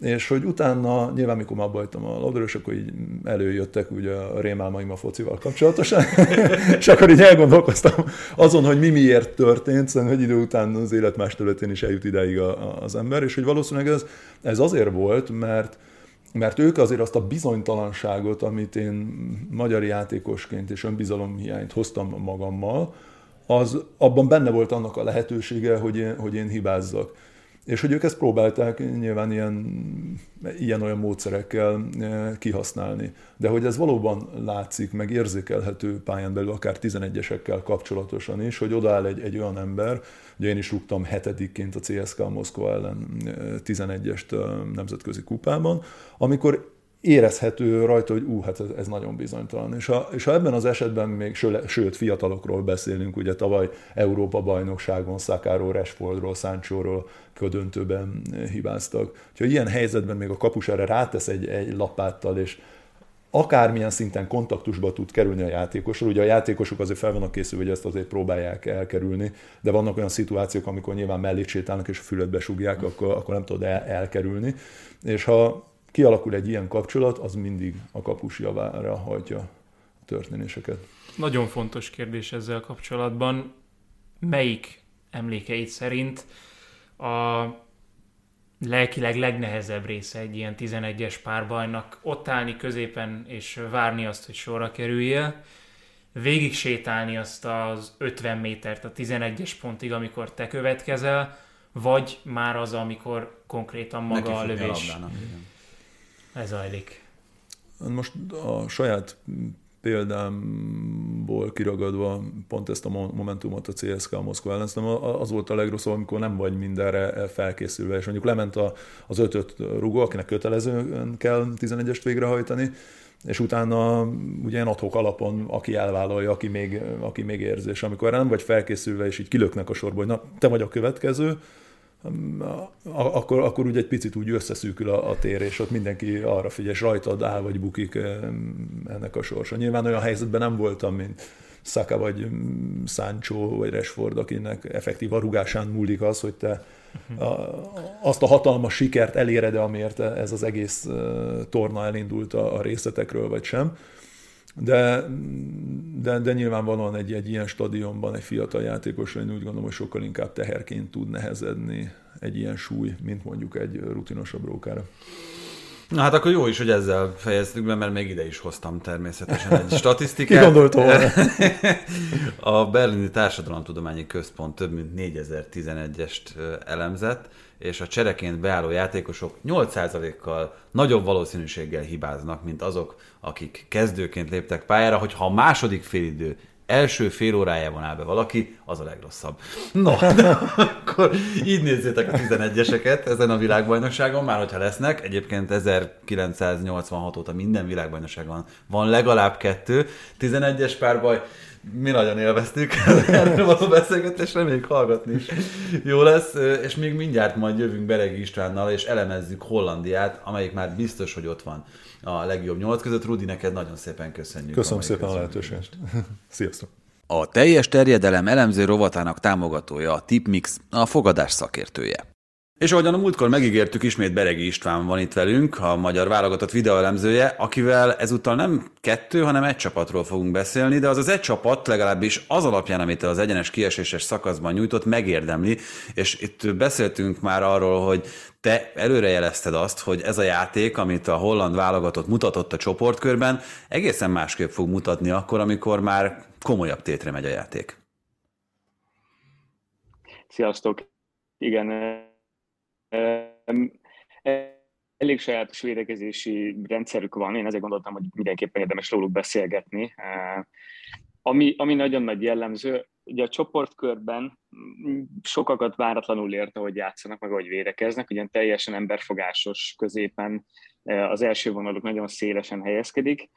és hogy utána, nyilván mikor már bajtam a labdarús, akkor így előjöttek ugye a rémálmaim a focival kapcsolatosan, és akkor így elgondolkoztam azon, hogy mi miért történt, szóval, hogy idő után az élet más területén is eljut ideig az ember, és hogy valószínűleg ez, ez azért volt, mert mert ők azért azt a bizonytalanságot, amit én magyar játékosként és önbizalomhiányt hoztam magammal, az abban benne volt annak a lehetősége, hogy én, hogy én hibázzak. És hogy ők ezt próbálták nyilván ilyen, ilyen-olyan módszerekkel eh, kihasználni. De hogy ez valóban látszik, meg érzékelhető pályán belül, akár 11-esekkel kapcsolatosan is, hogy odaáll egy, egy olyan ember, ugye én is rúgtam hetedikként a CSK Moszkva ellen 11-est eh, eh, nemzetközi kupában, amikor érezhető rajta, hogy ú, hát ez, ez nagyon bizonytalan. És ha, és ha ebben az esetben még, sőt, fiatalokról beszélünk, ugye tavaly Európa bajnokságon Szakáról, Rashfordról, Sanchóról ködöntőben hibáztak. Úgyhogy ilyen helyzetben még a kapus erre rátesz egy, egy lapáttal, és akármilyen szinten kontaktusba tud kerülni a játékosról. Ugye a játékosok azért fel vannak készülve, hogy ezt azért próbálják elkerülni, de vannak olyan szituációk, amikor nyilván mellé sétálnak és a füledbe súgják, akkor, akkor nem tudod el, elkerülni. És ha kialakul egy ilyen kapcsolat, az mindig a kapus javára hagyja a történéseket.
Nagyon fontos kérdés ezzel kapcsolatban. Melyik emlékeit szerint a lelkileg legnehezebb része egy ilyen 11-es párbajnak ott állni középen és várni azt, hogy sorra kerülje, végig sétálni azt az 50 métert a 11-es pontig, amikor te következel, vagy már az, amikor konkrétan maga Neki a lövés. A ez zajlik.
Most a saját példámból kiragadva pont ezt a momentumot a CSK Moszkva ellen, az volt a legrosszabb, amikor nem vagy mindenre felkészülve, és mondjuk lement a, az ötöt rugó, akinek kötelezően kell 11-est végrehajtani, és utána ugye ilyen adhok alapon, aki elvállalja, aki még, aki még érzi, és amikor nem vagy felkészülve, és így kilöknek a sorból, hogy na, te vagy a következő, akkor, akkor úgy egy picit úgy összeszűkül a, a tér, és ott mindenki arra figyel, és rajtad áll vagy bukik ennek a sorsa. Nyilván olyan helyzetben nem voltam, mint Saka vagy Sancho vagy Rashford, akinek effektív a rugásán múlik az, hogy te a, azt a hatalmas sikert eléred, amiért ez az egész torna elindult a, a részletekről, vagy sem. De, de, de nyilvánvalóan egy, egy ilyen stadionban egy fiatal játékosra én úgy gondolom, hogy sokkal inkább teherként tud nehezedni egy ilyen súly, mint mondjuk egy rutinosabb rókára.
Na hát akkor jó is, hogy ezzel fejeztük be, mert még ide is hoztam természetesen egy statisztikát.
Ki gondolta volna?
A Berlini Társadalomtudományi Központ több mint 4011-est elemzett, és a csereként beálló játékosok 8%-kal nagyobb valószínűséggel hibáznak, mint azok, akik kezdőként léptek pályára, hogyha a második félidő első fél órájában áll be valaki, az a legrosszabb. No, akkor így nézzétek a 11-eseket ezen a világbajnokságon, már hogyha lesznek. Egyébként 1986 óta minden világbajnokságon van legalább kettő 11-es párbaj, mi nagyon élveztük erről való beszélgetést, reméljük hallgatni is jó lesz, és még mindjárt majd jövünk Beregi Istvánnal, és elemezzük Hollandiát, amelyik már biztos, hogy ott van a legjobb nyolc között. Rudi, neked nagyon szépen köszönjük.
Köszönöm szépen a lehetőséget. Sziasztok!
A teljes terjedelem elemző rovatának támogatója a Tipmix, a fogadás szakértője. És ahogyan a múltkor megígértük, ismét Beregi István van itt velünk, a magyar válogatott videóelemzője, akivel ezúttal nem kettő, hanem egy csapatról fogunk beszélni, de az az egy csapat legalábbis az alapján, amit az egyenes kieséses szakaszban nyújtott, megérdemli, és itt beszéltünk már arról, hogy te előrejelezted azt, hogy ez a játék, amit a holland válogatott mutatott a csoportkörben, egészen másképp fog mutatni akkor, amikor már komolyabb tétre megy a játék.
Sziasztok! Igen, elég sajátos védekezési rendszerük van, én ezért gondoltam, hogy mindenképpen érdemes róluk beszélgetni. Ami, ami nagyon nagy jellemző, ugye a csoportkörben sokakat váratlanul érte, hogy játszanak, meg hogy védekeznek, ugyan teljesen emberfogásos középen az első vonaluk nagyon szélesen helyezkedik,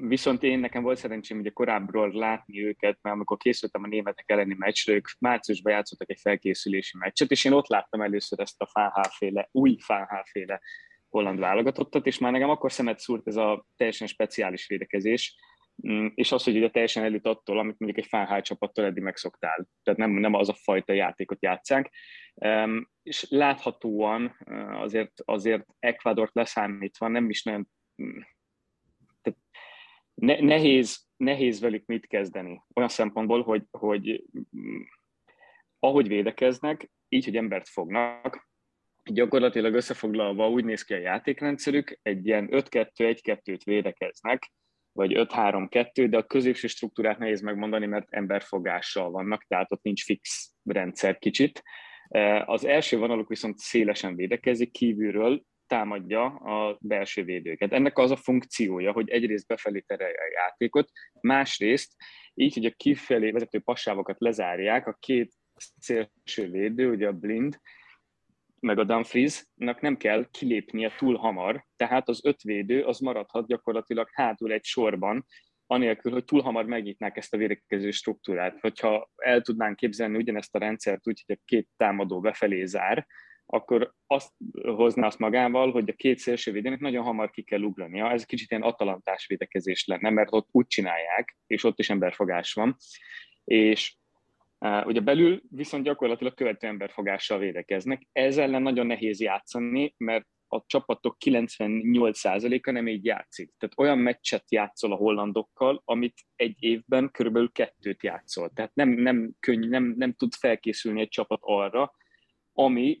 Viszont én nekem volt szerencsém ugye korábbról látni őket, mert amikor készültem a németek elleni meccsre, ők márciusban játszottak egy felkészülési meccset, és én ott láttam először ezt a fánháféle, új fánháféle holland válogatottat, és már nekem akkor szemet szúrt ez a teljesen speciális védekezés, mm, és az, hogy ugye teljesen előtt attól, amit mondjuk egy fánhá csapattól eddig megszoktál. Tehát nem, nem az a fajta játékot játszák. És láthatóan azért, azért Ecuadort leszámítva nem is nagyon mm, ne, nehéz, nehéz velük mit kezdeni. Olyan szempontból, hogy, hogy mm, ahogy védekeznek, így, hogy embert fognak, gyakorlatilag összefoglalva úgy néz ki a játékrendszerük, egy ilyen 5-2-1-2-t védekeznek, vagy 5-3-2, de a középső struktúrát nehéz megmondani, mert emberfogással vannak, tehát ott nincs fix rendszer kicsit. Az első vonaluk viszont szélesen védekezik kívülről, támadja a belső védőket. Ennek az a funkciója, hogy egyrészt befelé terelje a játékot, másrészt így, hogy a kifelé vezető passávokat lezárják, a két szélső védő, ugye a Blind, meg a Dumfries-nak nem kell kilépnie túl hamar, tehát az öt védő az maradhat gyakorlatilag hátul egy sorban, anélkül, hogy túl hamar megnyitnák ezt a védekező struktúrát. Hogyha el tudnánk képzelni ugyanezt a rendszert úgy, hogy a két támadó befelé zár, akkor azt hozná azt magával, hogy a két szélsővédőnek nagyon hamar ki kell ugrania. Ez kicsit ilyen atalantás védekezés lenne, mert ott úgy csinálják, és ott is emberfogás van. És uh, ugye belül viszont gyakorlatilag követő emberfogással védekeznek. Ez ellen nagyon nehéz játszani, mert a csapatok 98%-a nem így játszik. Tehát olyan meccset játszol a hollandokkal, amit egy évben körülbelül kettőt játszol. Tehát nem, nem, könny, nem, nem tud felkészülni egy csapat arra, ami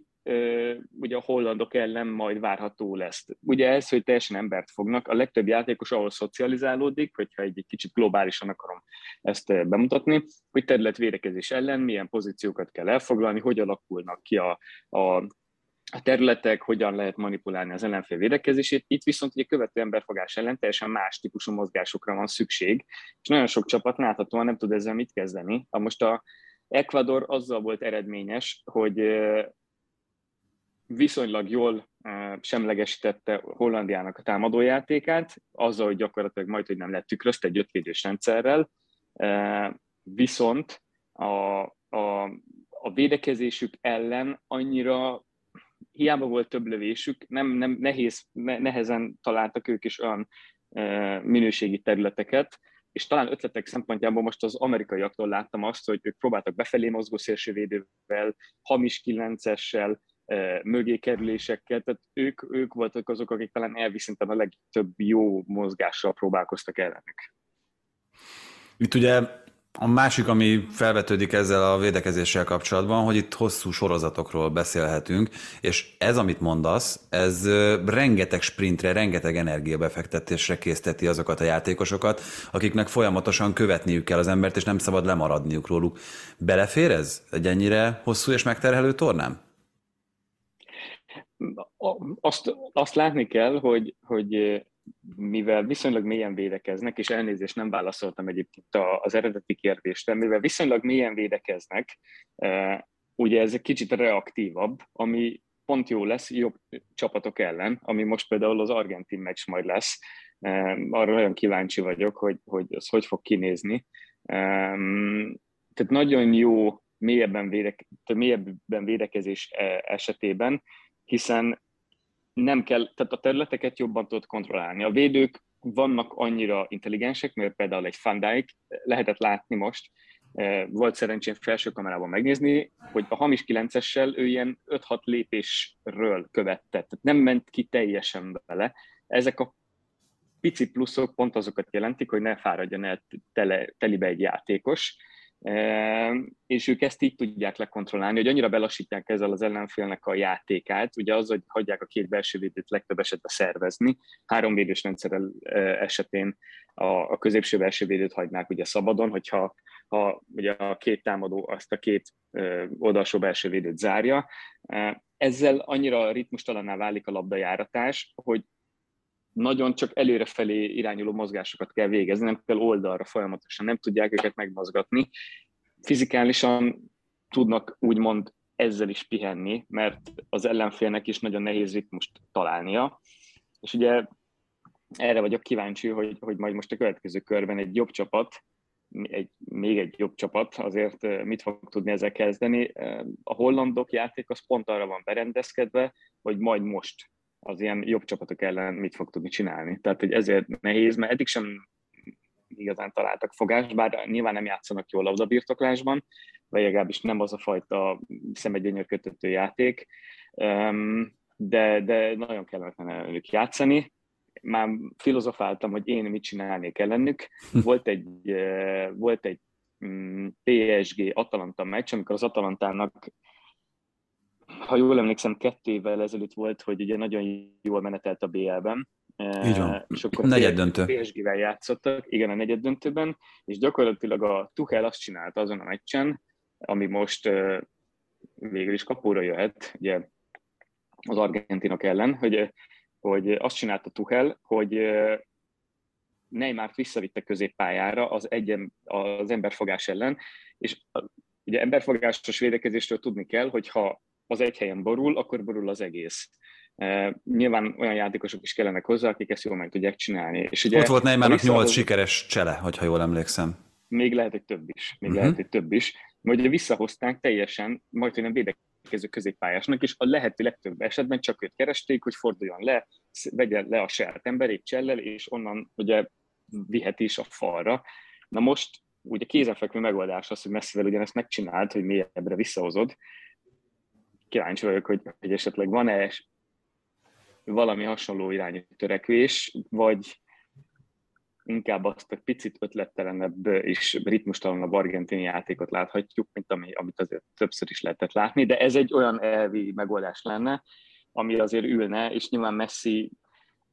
ugye a hollandok ellen majd várható lesz. Ugye ez, hogy teljesen embert fognak, a legtöbb játékos ahol szocializálódik, hogyha egy, egy kicsit globálisan akarom ezt bemutatni, hogy területvédekezés ellen milyen pozíciókat kell elfoglalni, hogy alakulnak ki a, a a területek, hogyan lehet manipulálni az ellenfél védekezését. Itt viszont ugye követő emberfogás ellen teljesen más típusú mozgásokra van szükség, és nagyon sok csapat láthatóan nem tud ezzel mit kezdeni. A most a Ecuador azzal volt eredményes, hogy viszonylag jól semlegesítette Hollandiának a támadójátékát, azzal, hogy gyakorlatilag majd, hogy nem lett tükrözt egy ötvédős rendszerrel, viszont a, a, a védekezésük ellen annyira hiába volt több lövésük, nem, nem nehéz, nehezen találtak ők is olyan minőségi területeket, és talán ötletek szempontjából most az amerikaiaktól láttam azt, hogy ők próbáltak befelé mozgó szélsővédővel, hamis kilencessel, mögé kerülésekkel, tehát ők, ők voltak azok, akik talán elviszinten a legtöbb jó mozgással próbálkoztak ellenük.
Itt ugye a másik, ami felvetődik ezzel a védekezéssel kapcsolatban, hogy itt hosszú sorozatokról beszélhetünk, és ez, amit mondasz, ez rengeteg sprintre, rengeteg energiabefektetésre készteti azokat a játékosokat, akiknek folyamatosan követniük kell az embert, és nem szabad lemaradniuk róluk. Belefér ez egy ennyire hosszú és megterhelő tornám?
Azt, azt látni kell, hogy, hogy mivel viszonylag mélyen védekeznek, és elnézést nem válaszoltam egyébként az eredeti kérdésre, mivel viszonylag mélyen védekeznek, ugye ez egy kicsit reaktívabb, ami pont jó lesz jobb csapatok ellen, ami most például az argentin meccs majd lesz, Arra nagyon kíváncsi vagyok, hogy, hogy az hogy fog kinézni. Tehát nagyon jó mélyebben, védek, mélyebben védekezés esetében, hiszen nem kell, tehát a területeket jobban tudod kontrollálni. A védők vannak annyira intelligensek, mert például egy Fandáik lehetett látni most, e, volt szerencsém felső kamerában megnézni, hogy a hamis 9-essel ő ilyen 5-6 lépésről követte, tehát nem ment ki teljesen bele. Ezek a pici pluszok pont azokat jelentik, hogy ne fáradjon el tele, telibe egy játékos, és ők ezt így tudják lekontrollálni, hogy annyira belassítják ezzel az ellenfélnek a játékát, ugye az, hogy hagyják a két belső védőt legtöbb esetben szervezni, három védős rendszerrel esetén a, a középső belső védőt hagynák ugye szabadon, hogyha ha ugye a két támadó azt a két oldalsó belső védőt zárja. Ezzel annyira ritmustalanná válik a labdajáratás, hogy nagyon csak előrefelé irányuló mozgásokat kell végezni, nem kell oldalra folyamatosan, nem tudják őket megmozgatni. Fizikálisan tudnak úgymond ezzel is pihenni, mert az ellenfélnek is nagyon nehéz ritmust találnia. És ugye erre vagyok kíváncsi, hogy, hogy majd most a következő körben egy jobb csapat, egy, még egy jobb csapat azért mit fog tudni ezzel kezdeni. A hollandok játék az pont arra van berendezkedve, hogy majd most az ilyen jobb csapatok ellen mit fog tudni csinálni. Tehát, hogy ezért nehéz, mert eddig sem igazán találtak fogást, bár nyilván nem játszanak jól labdabirtoklásban, vagy legalábbis nem az a fajta szemegyönyörködtető játék, de, de nagyon kellene velük játszani. Már filozofáltam, hogy én mit csinálnék ellenük. Volt egy, volt egy mm, PSG Atalanta meccs, amikor az Atalantának ha jól emlékszem, kettő évvel ezelőtt volt, hogy ugye nagyon jól menetelt a BL-ben.
Így van. És akkor negyed döntő.
PSG-vel játszottak, igen, a negyed döntőben, és gyakorlatilag a Tuchel azt csinálta azon a meccsen, ami most uh, végül is kapóra jöhet, ugye az argentinok ellen, hogy, hogy azt csinálta Tuchel, hogy Neymart visszavitte középpályára az, egyen, az emberfogás ellen, és ugye emberfogásos védekezéstől tudni kell, hogy ha az egy helyen borul, akkor borul az egész. Nyilván olyan játékosok is kellenek hozzá, akik ezt jól meg tudják csinálni. És ugye,
Ott volt Neymarnak nyolc sikeres csele, hogyha jól emlékszem.
Még lehet, hogy több is. Még uh-huh. lehet, hogy több is. Majd visszahozták teljesen, majd nem védekező középpályásnak, és a lehető legtöbb esetben csak őt keresték, hogy forduljon le, vegye le a saját emberét csellel, és onnan ugye vihet is a falra. Na most ugye kézenfekvő megoldás az, hogy messzivel ugyanezt megcsinált, hogy mélyebbre visszahozod, kíváncsi vagyok, hogy, hogy esetleg van-e valami hasonló irányú törekvés, vagy inkább azt a picit ötlettelenebb és ritmustalanabb argentini játékot láthatjuk, mint ami, amit azért többször is lehetett látni, de ez egy olyan elvi megoldás lenne, ami azért ülne, és nyilván Messi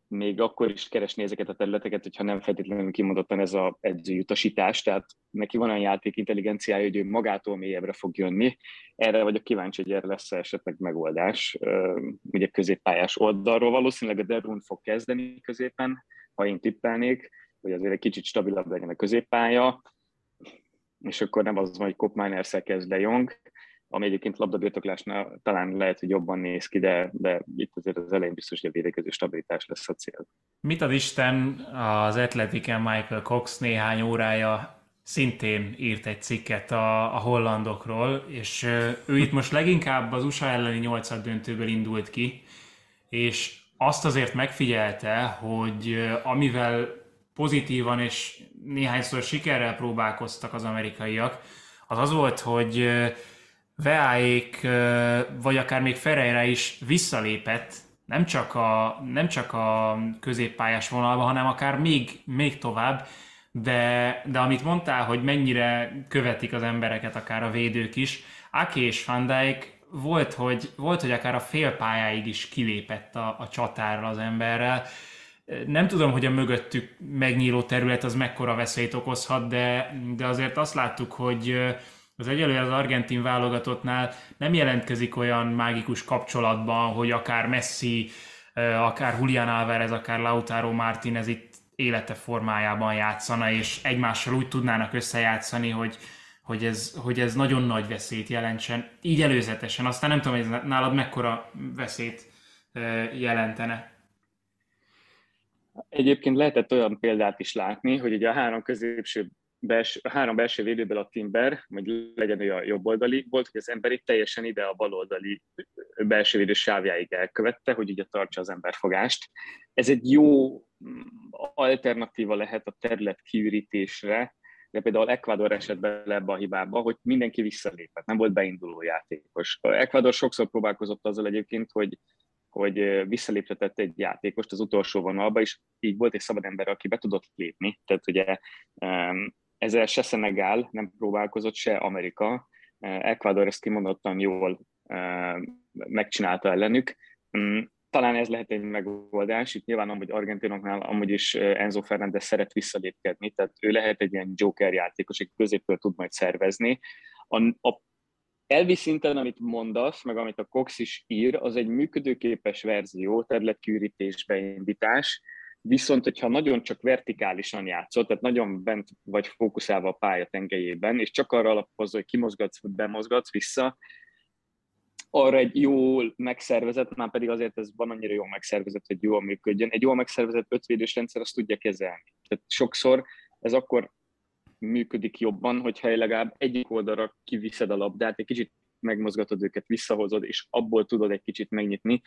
még akkor is keresni ezeket a területeket, hogyha nem feltétlenül kimondottan ez a edzőjutasítás, tehát neki van olyan játék intelligenciája, hogy ő magától mélyebbre fog jönni. Erre vagyok kíváncsi, hogy erre lesz esetleg megoldás. Ugye középpályás oldalról valószínűleg a Derun fog kezdeni középen, ha én tippelnék, hogy azért egy kicsit stabilabb legyen a középpálya, és akkor nem az, hogy Kopp Miners-el kezd de Jong, ami egyébként labdabirtoklásnál talán lehet, hogy jobban néz ki, de, de itt azért az elején biztos, hogy a védekező stabilitás lesz a cél.
Mit ad Isten, az Atletiken Michael Cox néhány órája szintén írt egy cikket a, a hollandokról, és ő itt most leginkább az USA elleni nyolcad döntőből indult ki, és azt azért megfigyelte, hogy amivel pozitívan és néhányszor sikerrel próbálkoztak az amerikaiak, az az volt, hogy Veáék, vagy akár még Ferreira is visszalépett, nem csak a, nem csak a középpályás vonalba, hanem akár még, még tovább, de, de amit mondtál, hogy mennyire követik az embereket, akár a védők is, Aki és Van Dijk volt, hogy, volt, hogy akár a félpályáig is kilépett a, a csatárra az emberrel. Nem tudom, hogy a mögöttük megnyíló terület az mekkora veszélyt okozhat, de, de azért azt láttuk, hogy az egyelőre az argentin válogatottnál nem jelentkezik olyan mágikus kapcsolatban, hogy akár Messi, akár Julián Álvarez, akár Lautaro Martinez itt élete formájában játszana, és egymással úgy tudnának összejátszani, hogy, hogy, ez, hogy ez nagyon nagy veszélyt jelentsen, így előzetesen. Aztán nem tudom, hogy ez nálad mekkora veszélyt jelentene.
Egyébként lehetett olyan példát is látni, hogy ugye a három középső bels, három belső védőből a Timber, vagy legyen ő a jobb oldali, volt, hogy az ember itt teljesen ide a bal oldali belső védő sávjáig elkövette, hogy ugye tartsa az emberfogást. Ez egy jó mm, alternatíva lehet a terület kiürítésre, de például Ecuador esetben ebbe a hibába, hogy mindenki visszalépett, nem volt beinduló játékos. Ecuador sokszor próbálkozott azzal egyébként, hogy hogy visszaléptetett egy játékost az utolsó vonalba, és így volt egy szabad ember, aki be tudott lépni. Tehát ugye ezzel se Szenegál nem próbálkozott, se Amerika. Ecuador ezt kimondottan jól megcsinálta ellenük. Mm, talán ez lehet egy megoldás. Itt nyilván amúgy Argentinoknál amúgy is Enzo Fernández szeret visszalépkedni, tehát ő lehet egy ilyen joker játékos, aki középről tud majd szervezni. A, a elvi szinten, amit mondasz, meg amit a Cox is ír, az egy működőképes verzió, területkiürítés, beindítás, viszont hogyha nagyon csak vertikálisan játszott, tehát nagyon bent vagy fókuszálva a pálya tengelyében, és csak arra alapozza, hogy kimozgatsz, bemozgatsz vissza, arra egy jól megszervezett, már pedig azért ez van annyira jól megszervezett, hogy jól működjön. Egy jól megszervezett ötvédős rendszer azt tudja kezelni. Tehát sokszor ez akkor működik jobban, hogyha legalább egyik oldalra kiviszed a labdát, egy kicsit megmozgatod őket, visszahozod, és abból tudod egy kicsit megnyitni,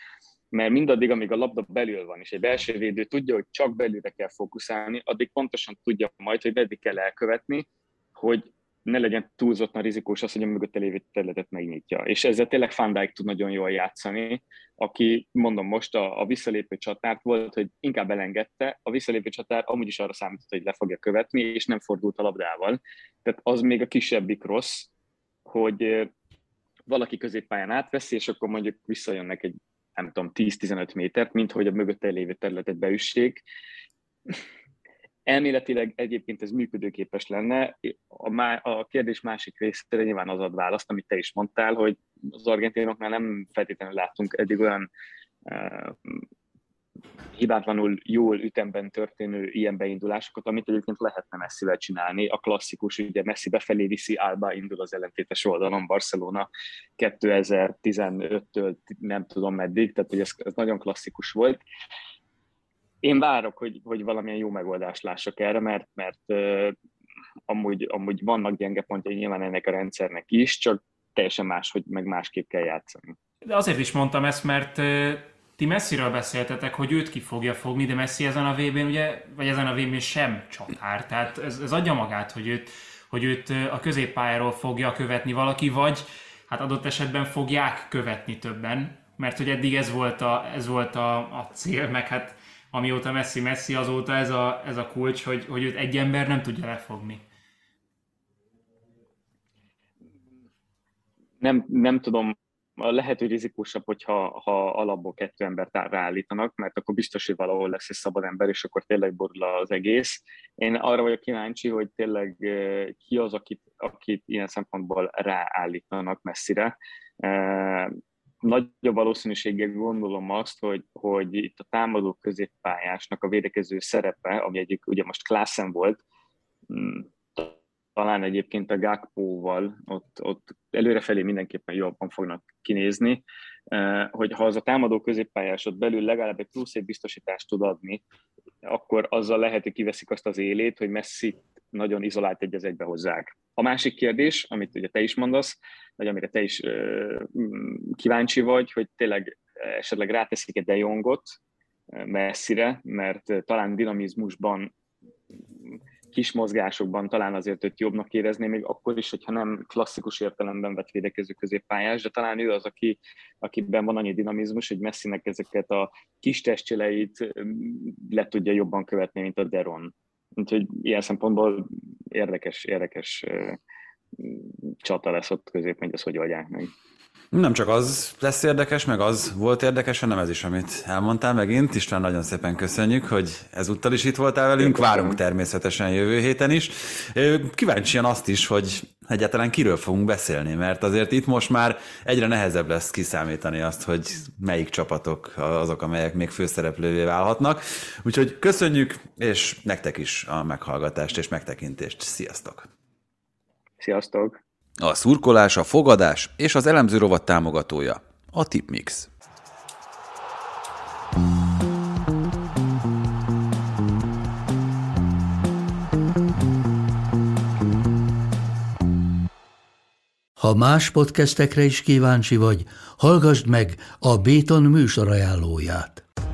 mert mindaddig, amíg a labda belül van, és egy belső védő tudja, hogy csak belülre kell fókuszálni, addig pontosan tudja majd, hogy meddig kell elkövetni, hogy ne legyen túlzottan rizikós az, hogy a mögötte lévő területet megnyitja. És ezzel tényleg Van tud nagyon jól játszani, aki, mondom most, a, a visszalépő csatárt volt, hogy inkább elengedte, a visszalépő csatár amúgy is arra számított, hogy le fogja követni, és nem fordult a labdával. Tehát az még a kisebbik rossz, hogy valaki középpályán átveszi, és akkor mondjuk visszajönnek egy, nem tudom, 10-15 métert, mint hogy a mögötte lévő területet beüssék Elméletileg egyébként ez működőképes lenne. A, má, a kérdés másik részére nyilván az ad választ, amit te is mondtál, hogy az argentinoknál nem feltétlenül láttunk eddig olyan uh, hibátlanul jól ütemben történő ilyen beindulásokat, amit egyébként lehetne messzivel csinálni. A klasszikus, ugye Messi befelé viszi, Alba indul az ellentétes oldalon, Barcelona 2015-től nem tudom meddig, tehát hogy ez, ez nagyon klasszikus volt én várok, hogy, hogy valamilyen jó megoldást lássak erre, mert, mert uh, amúgy, amúgy vannak gyenge pontjai nyilván ennek a rendszernek is, csak teljesen más, hogy meg másképp kell játszani.
De azért is mondtam ezt, mert ti messziről beszéltetek, hogy őt ki fogja fogni, de Messi ezen a vb ugye, vagy ezen a vb sem csatár, tehát ez, ez adja magát, hogy őt, hogy őt a középpályáról fogja követni valaki, vagy hát adott esetben fogják követni többen, mert hogy eddig ez volt a, ez volt a, a cél, meg hát amióta Messi Messi, azóta ez a, ez a kulcs, hogy, hogy őt egy ember nem tudja lefogni.
Nem, nem tudom, lehető rizikósabb, hogyha ha alapból kettő embert ráállítanak, mert akkor biztos, hogy valahol lesz egy szabad ember, és akkor tényleg borul az egész. Én arra vagyok kíváncsi, hogy tényleg ki az, akit, akit ilyen szempontból ráállítanak messzire. Nagyobb valószínűséggel gondolom azt, hogy, hogy itt a támadó középpályásnak a védekező szerepe, ami egyik ugye most Klaassen volt, mm, talán egyébként a Gakpóval ott, ott előrefelé mindenképpen jobban fognak kinézni, hogy ha az a támadó középpályásod belül legalább egy plusz egy biztosítást tud adni, akkor azzal lehet, hogy kiveszik azt az élét, hogy Messi nagyon izolált egy egybe hozzák. A másik kérdés, amit ugye te is mondasz, vagy amire te is kíváncsi vagy, hogy tényleg esetleg ráteszik egy De Jongot messzire, mert talán dinamizmusban, kis mozgásokban talán azért őt jobbnak érezni, még akkor is, hogyha nem klasszikus értelemben vett védekező középpályás, de talán ő az, aki, akiben van annyi dinamizmus, hogy Messinek ezeket a kis testcseleit le tudja jobban követni, mint a Deron. Úgyhogy ilyen szempontból érdekes, érdekes csata lesz ott közép, hogy ezt hogy oldják meg.
Nem csak az lesz érdekes, meg az volt érdekes, hanem ez is, amit elmondtál megint. István, nagyon szépen köszönjük, hogy ezúttal is itt voltál velünk. Várunk természetesen jövő héten is. Kíváncsian azt is, hogy egyáltalán kiről fogunk beszélni, mert azért itt most már egyre nehezebb lesz kiszámítani azt, hogy melyik csapatok azok, amelyek még főszereplővé válhatnak. Úgyhogy köszönjük, és nektek is a meghallgatást és megtekintést. Sziasztok!
Sziasztok!
A szurkolás, a fogadás és az elemző rovat támogatója, a Tipmix.
Ha más podcastekre is kíváncsi vagy, hallgassd meg a Béton műsor ajánlóját.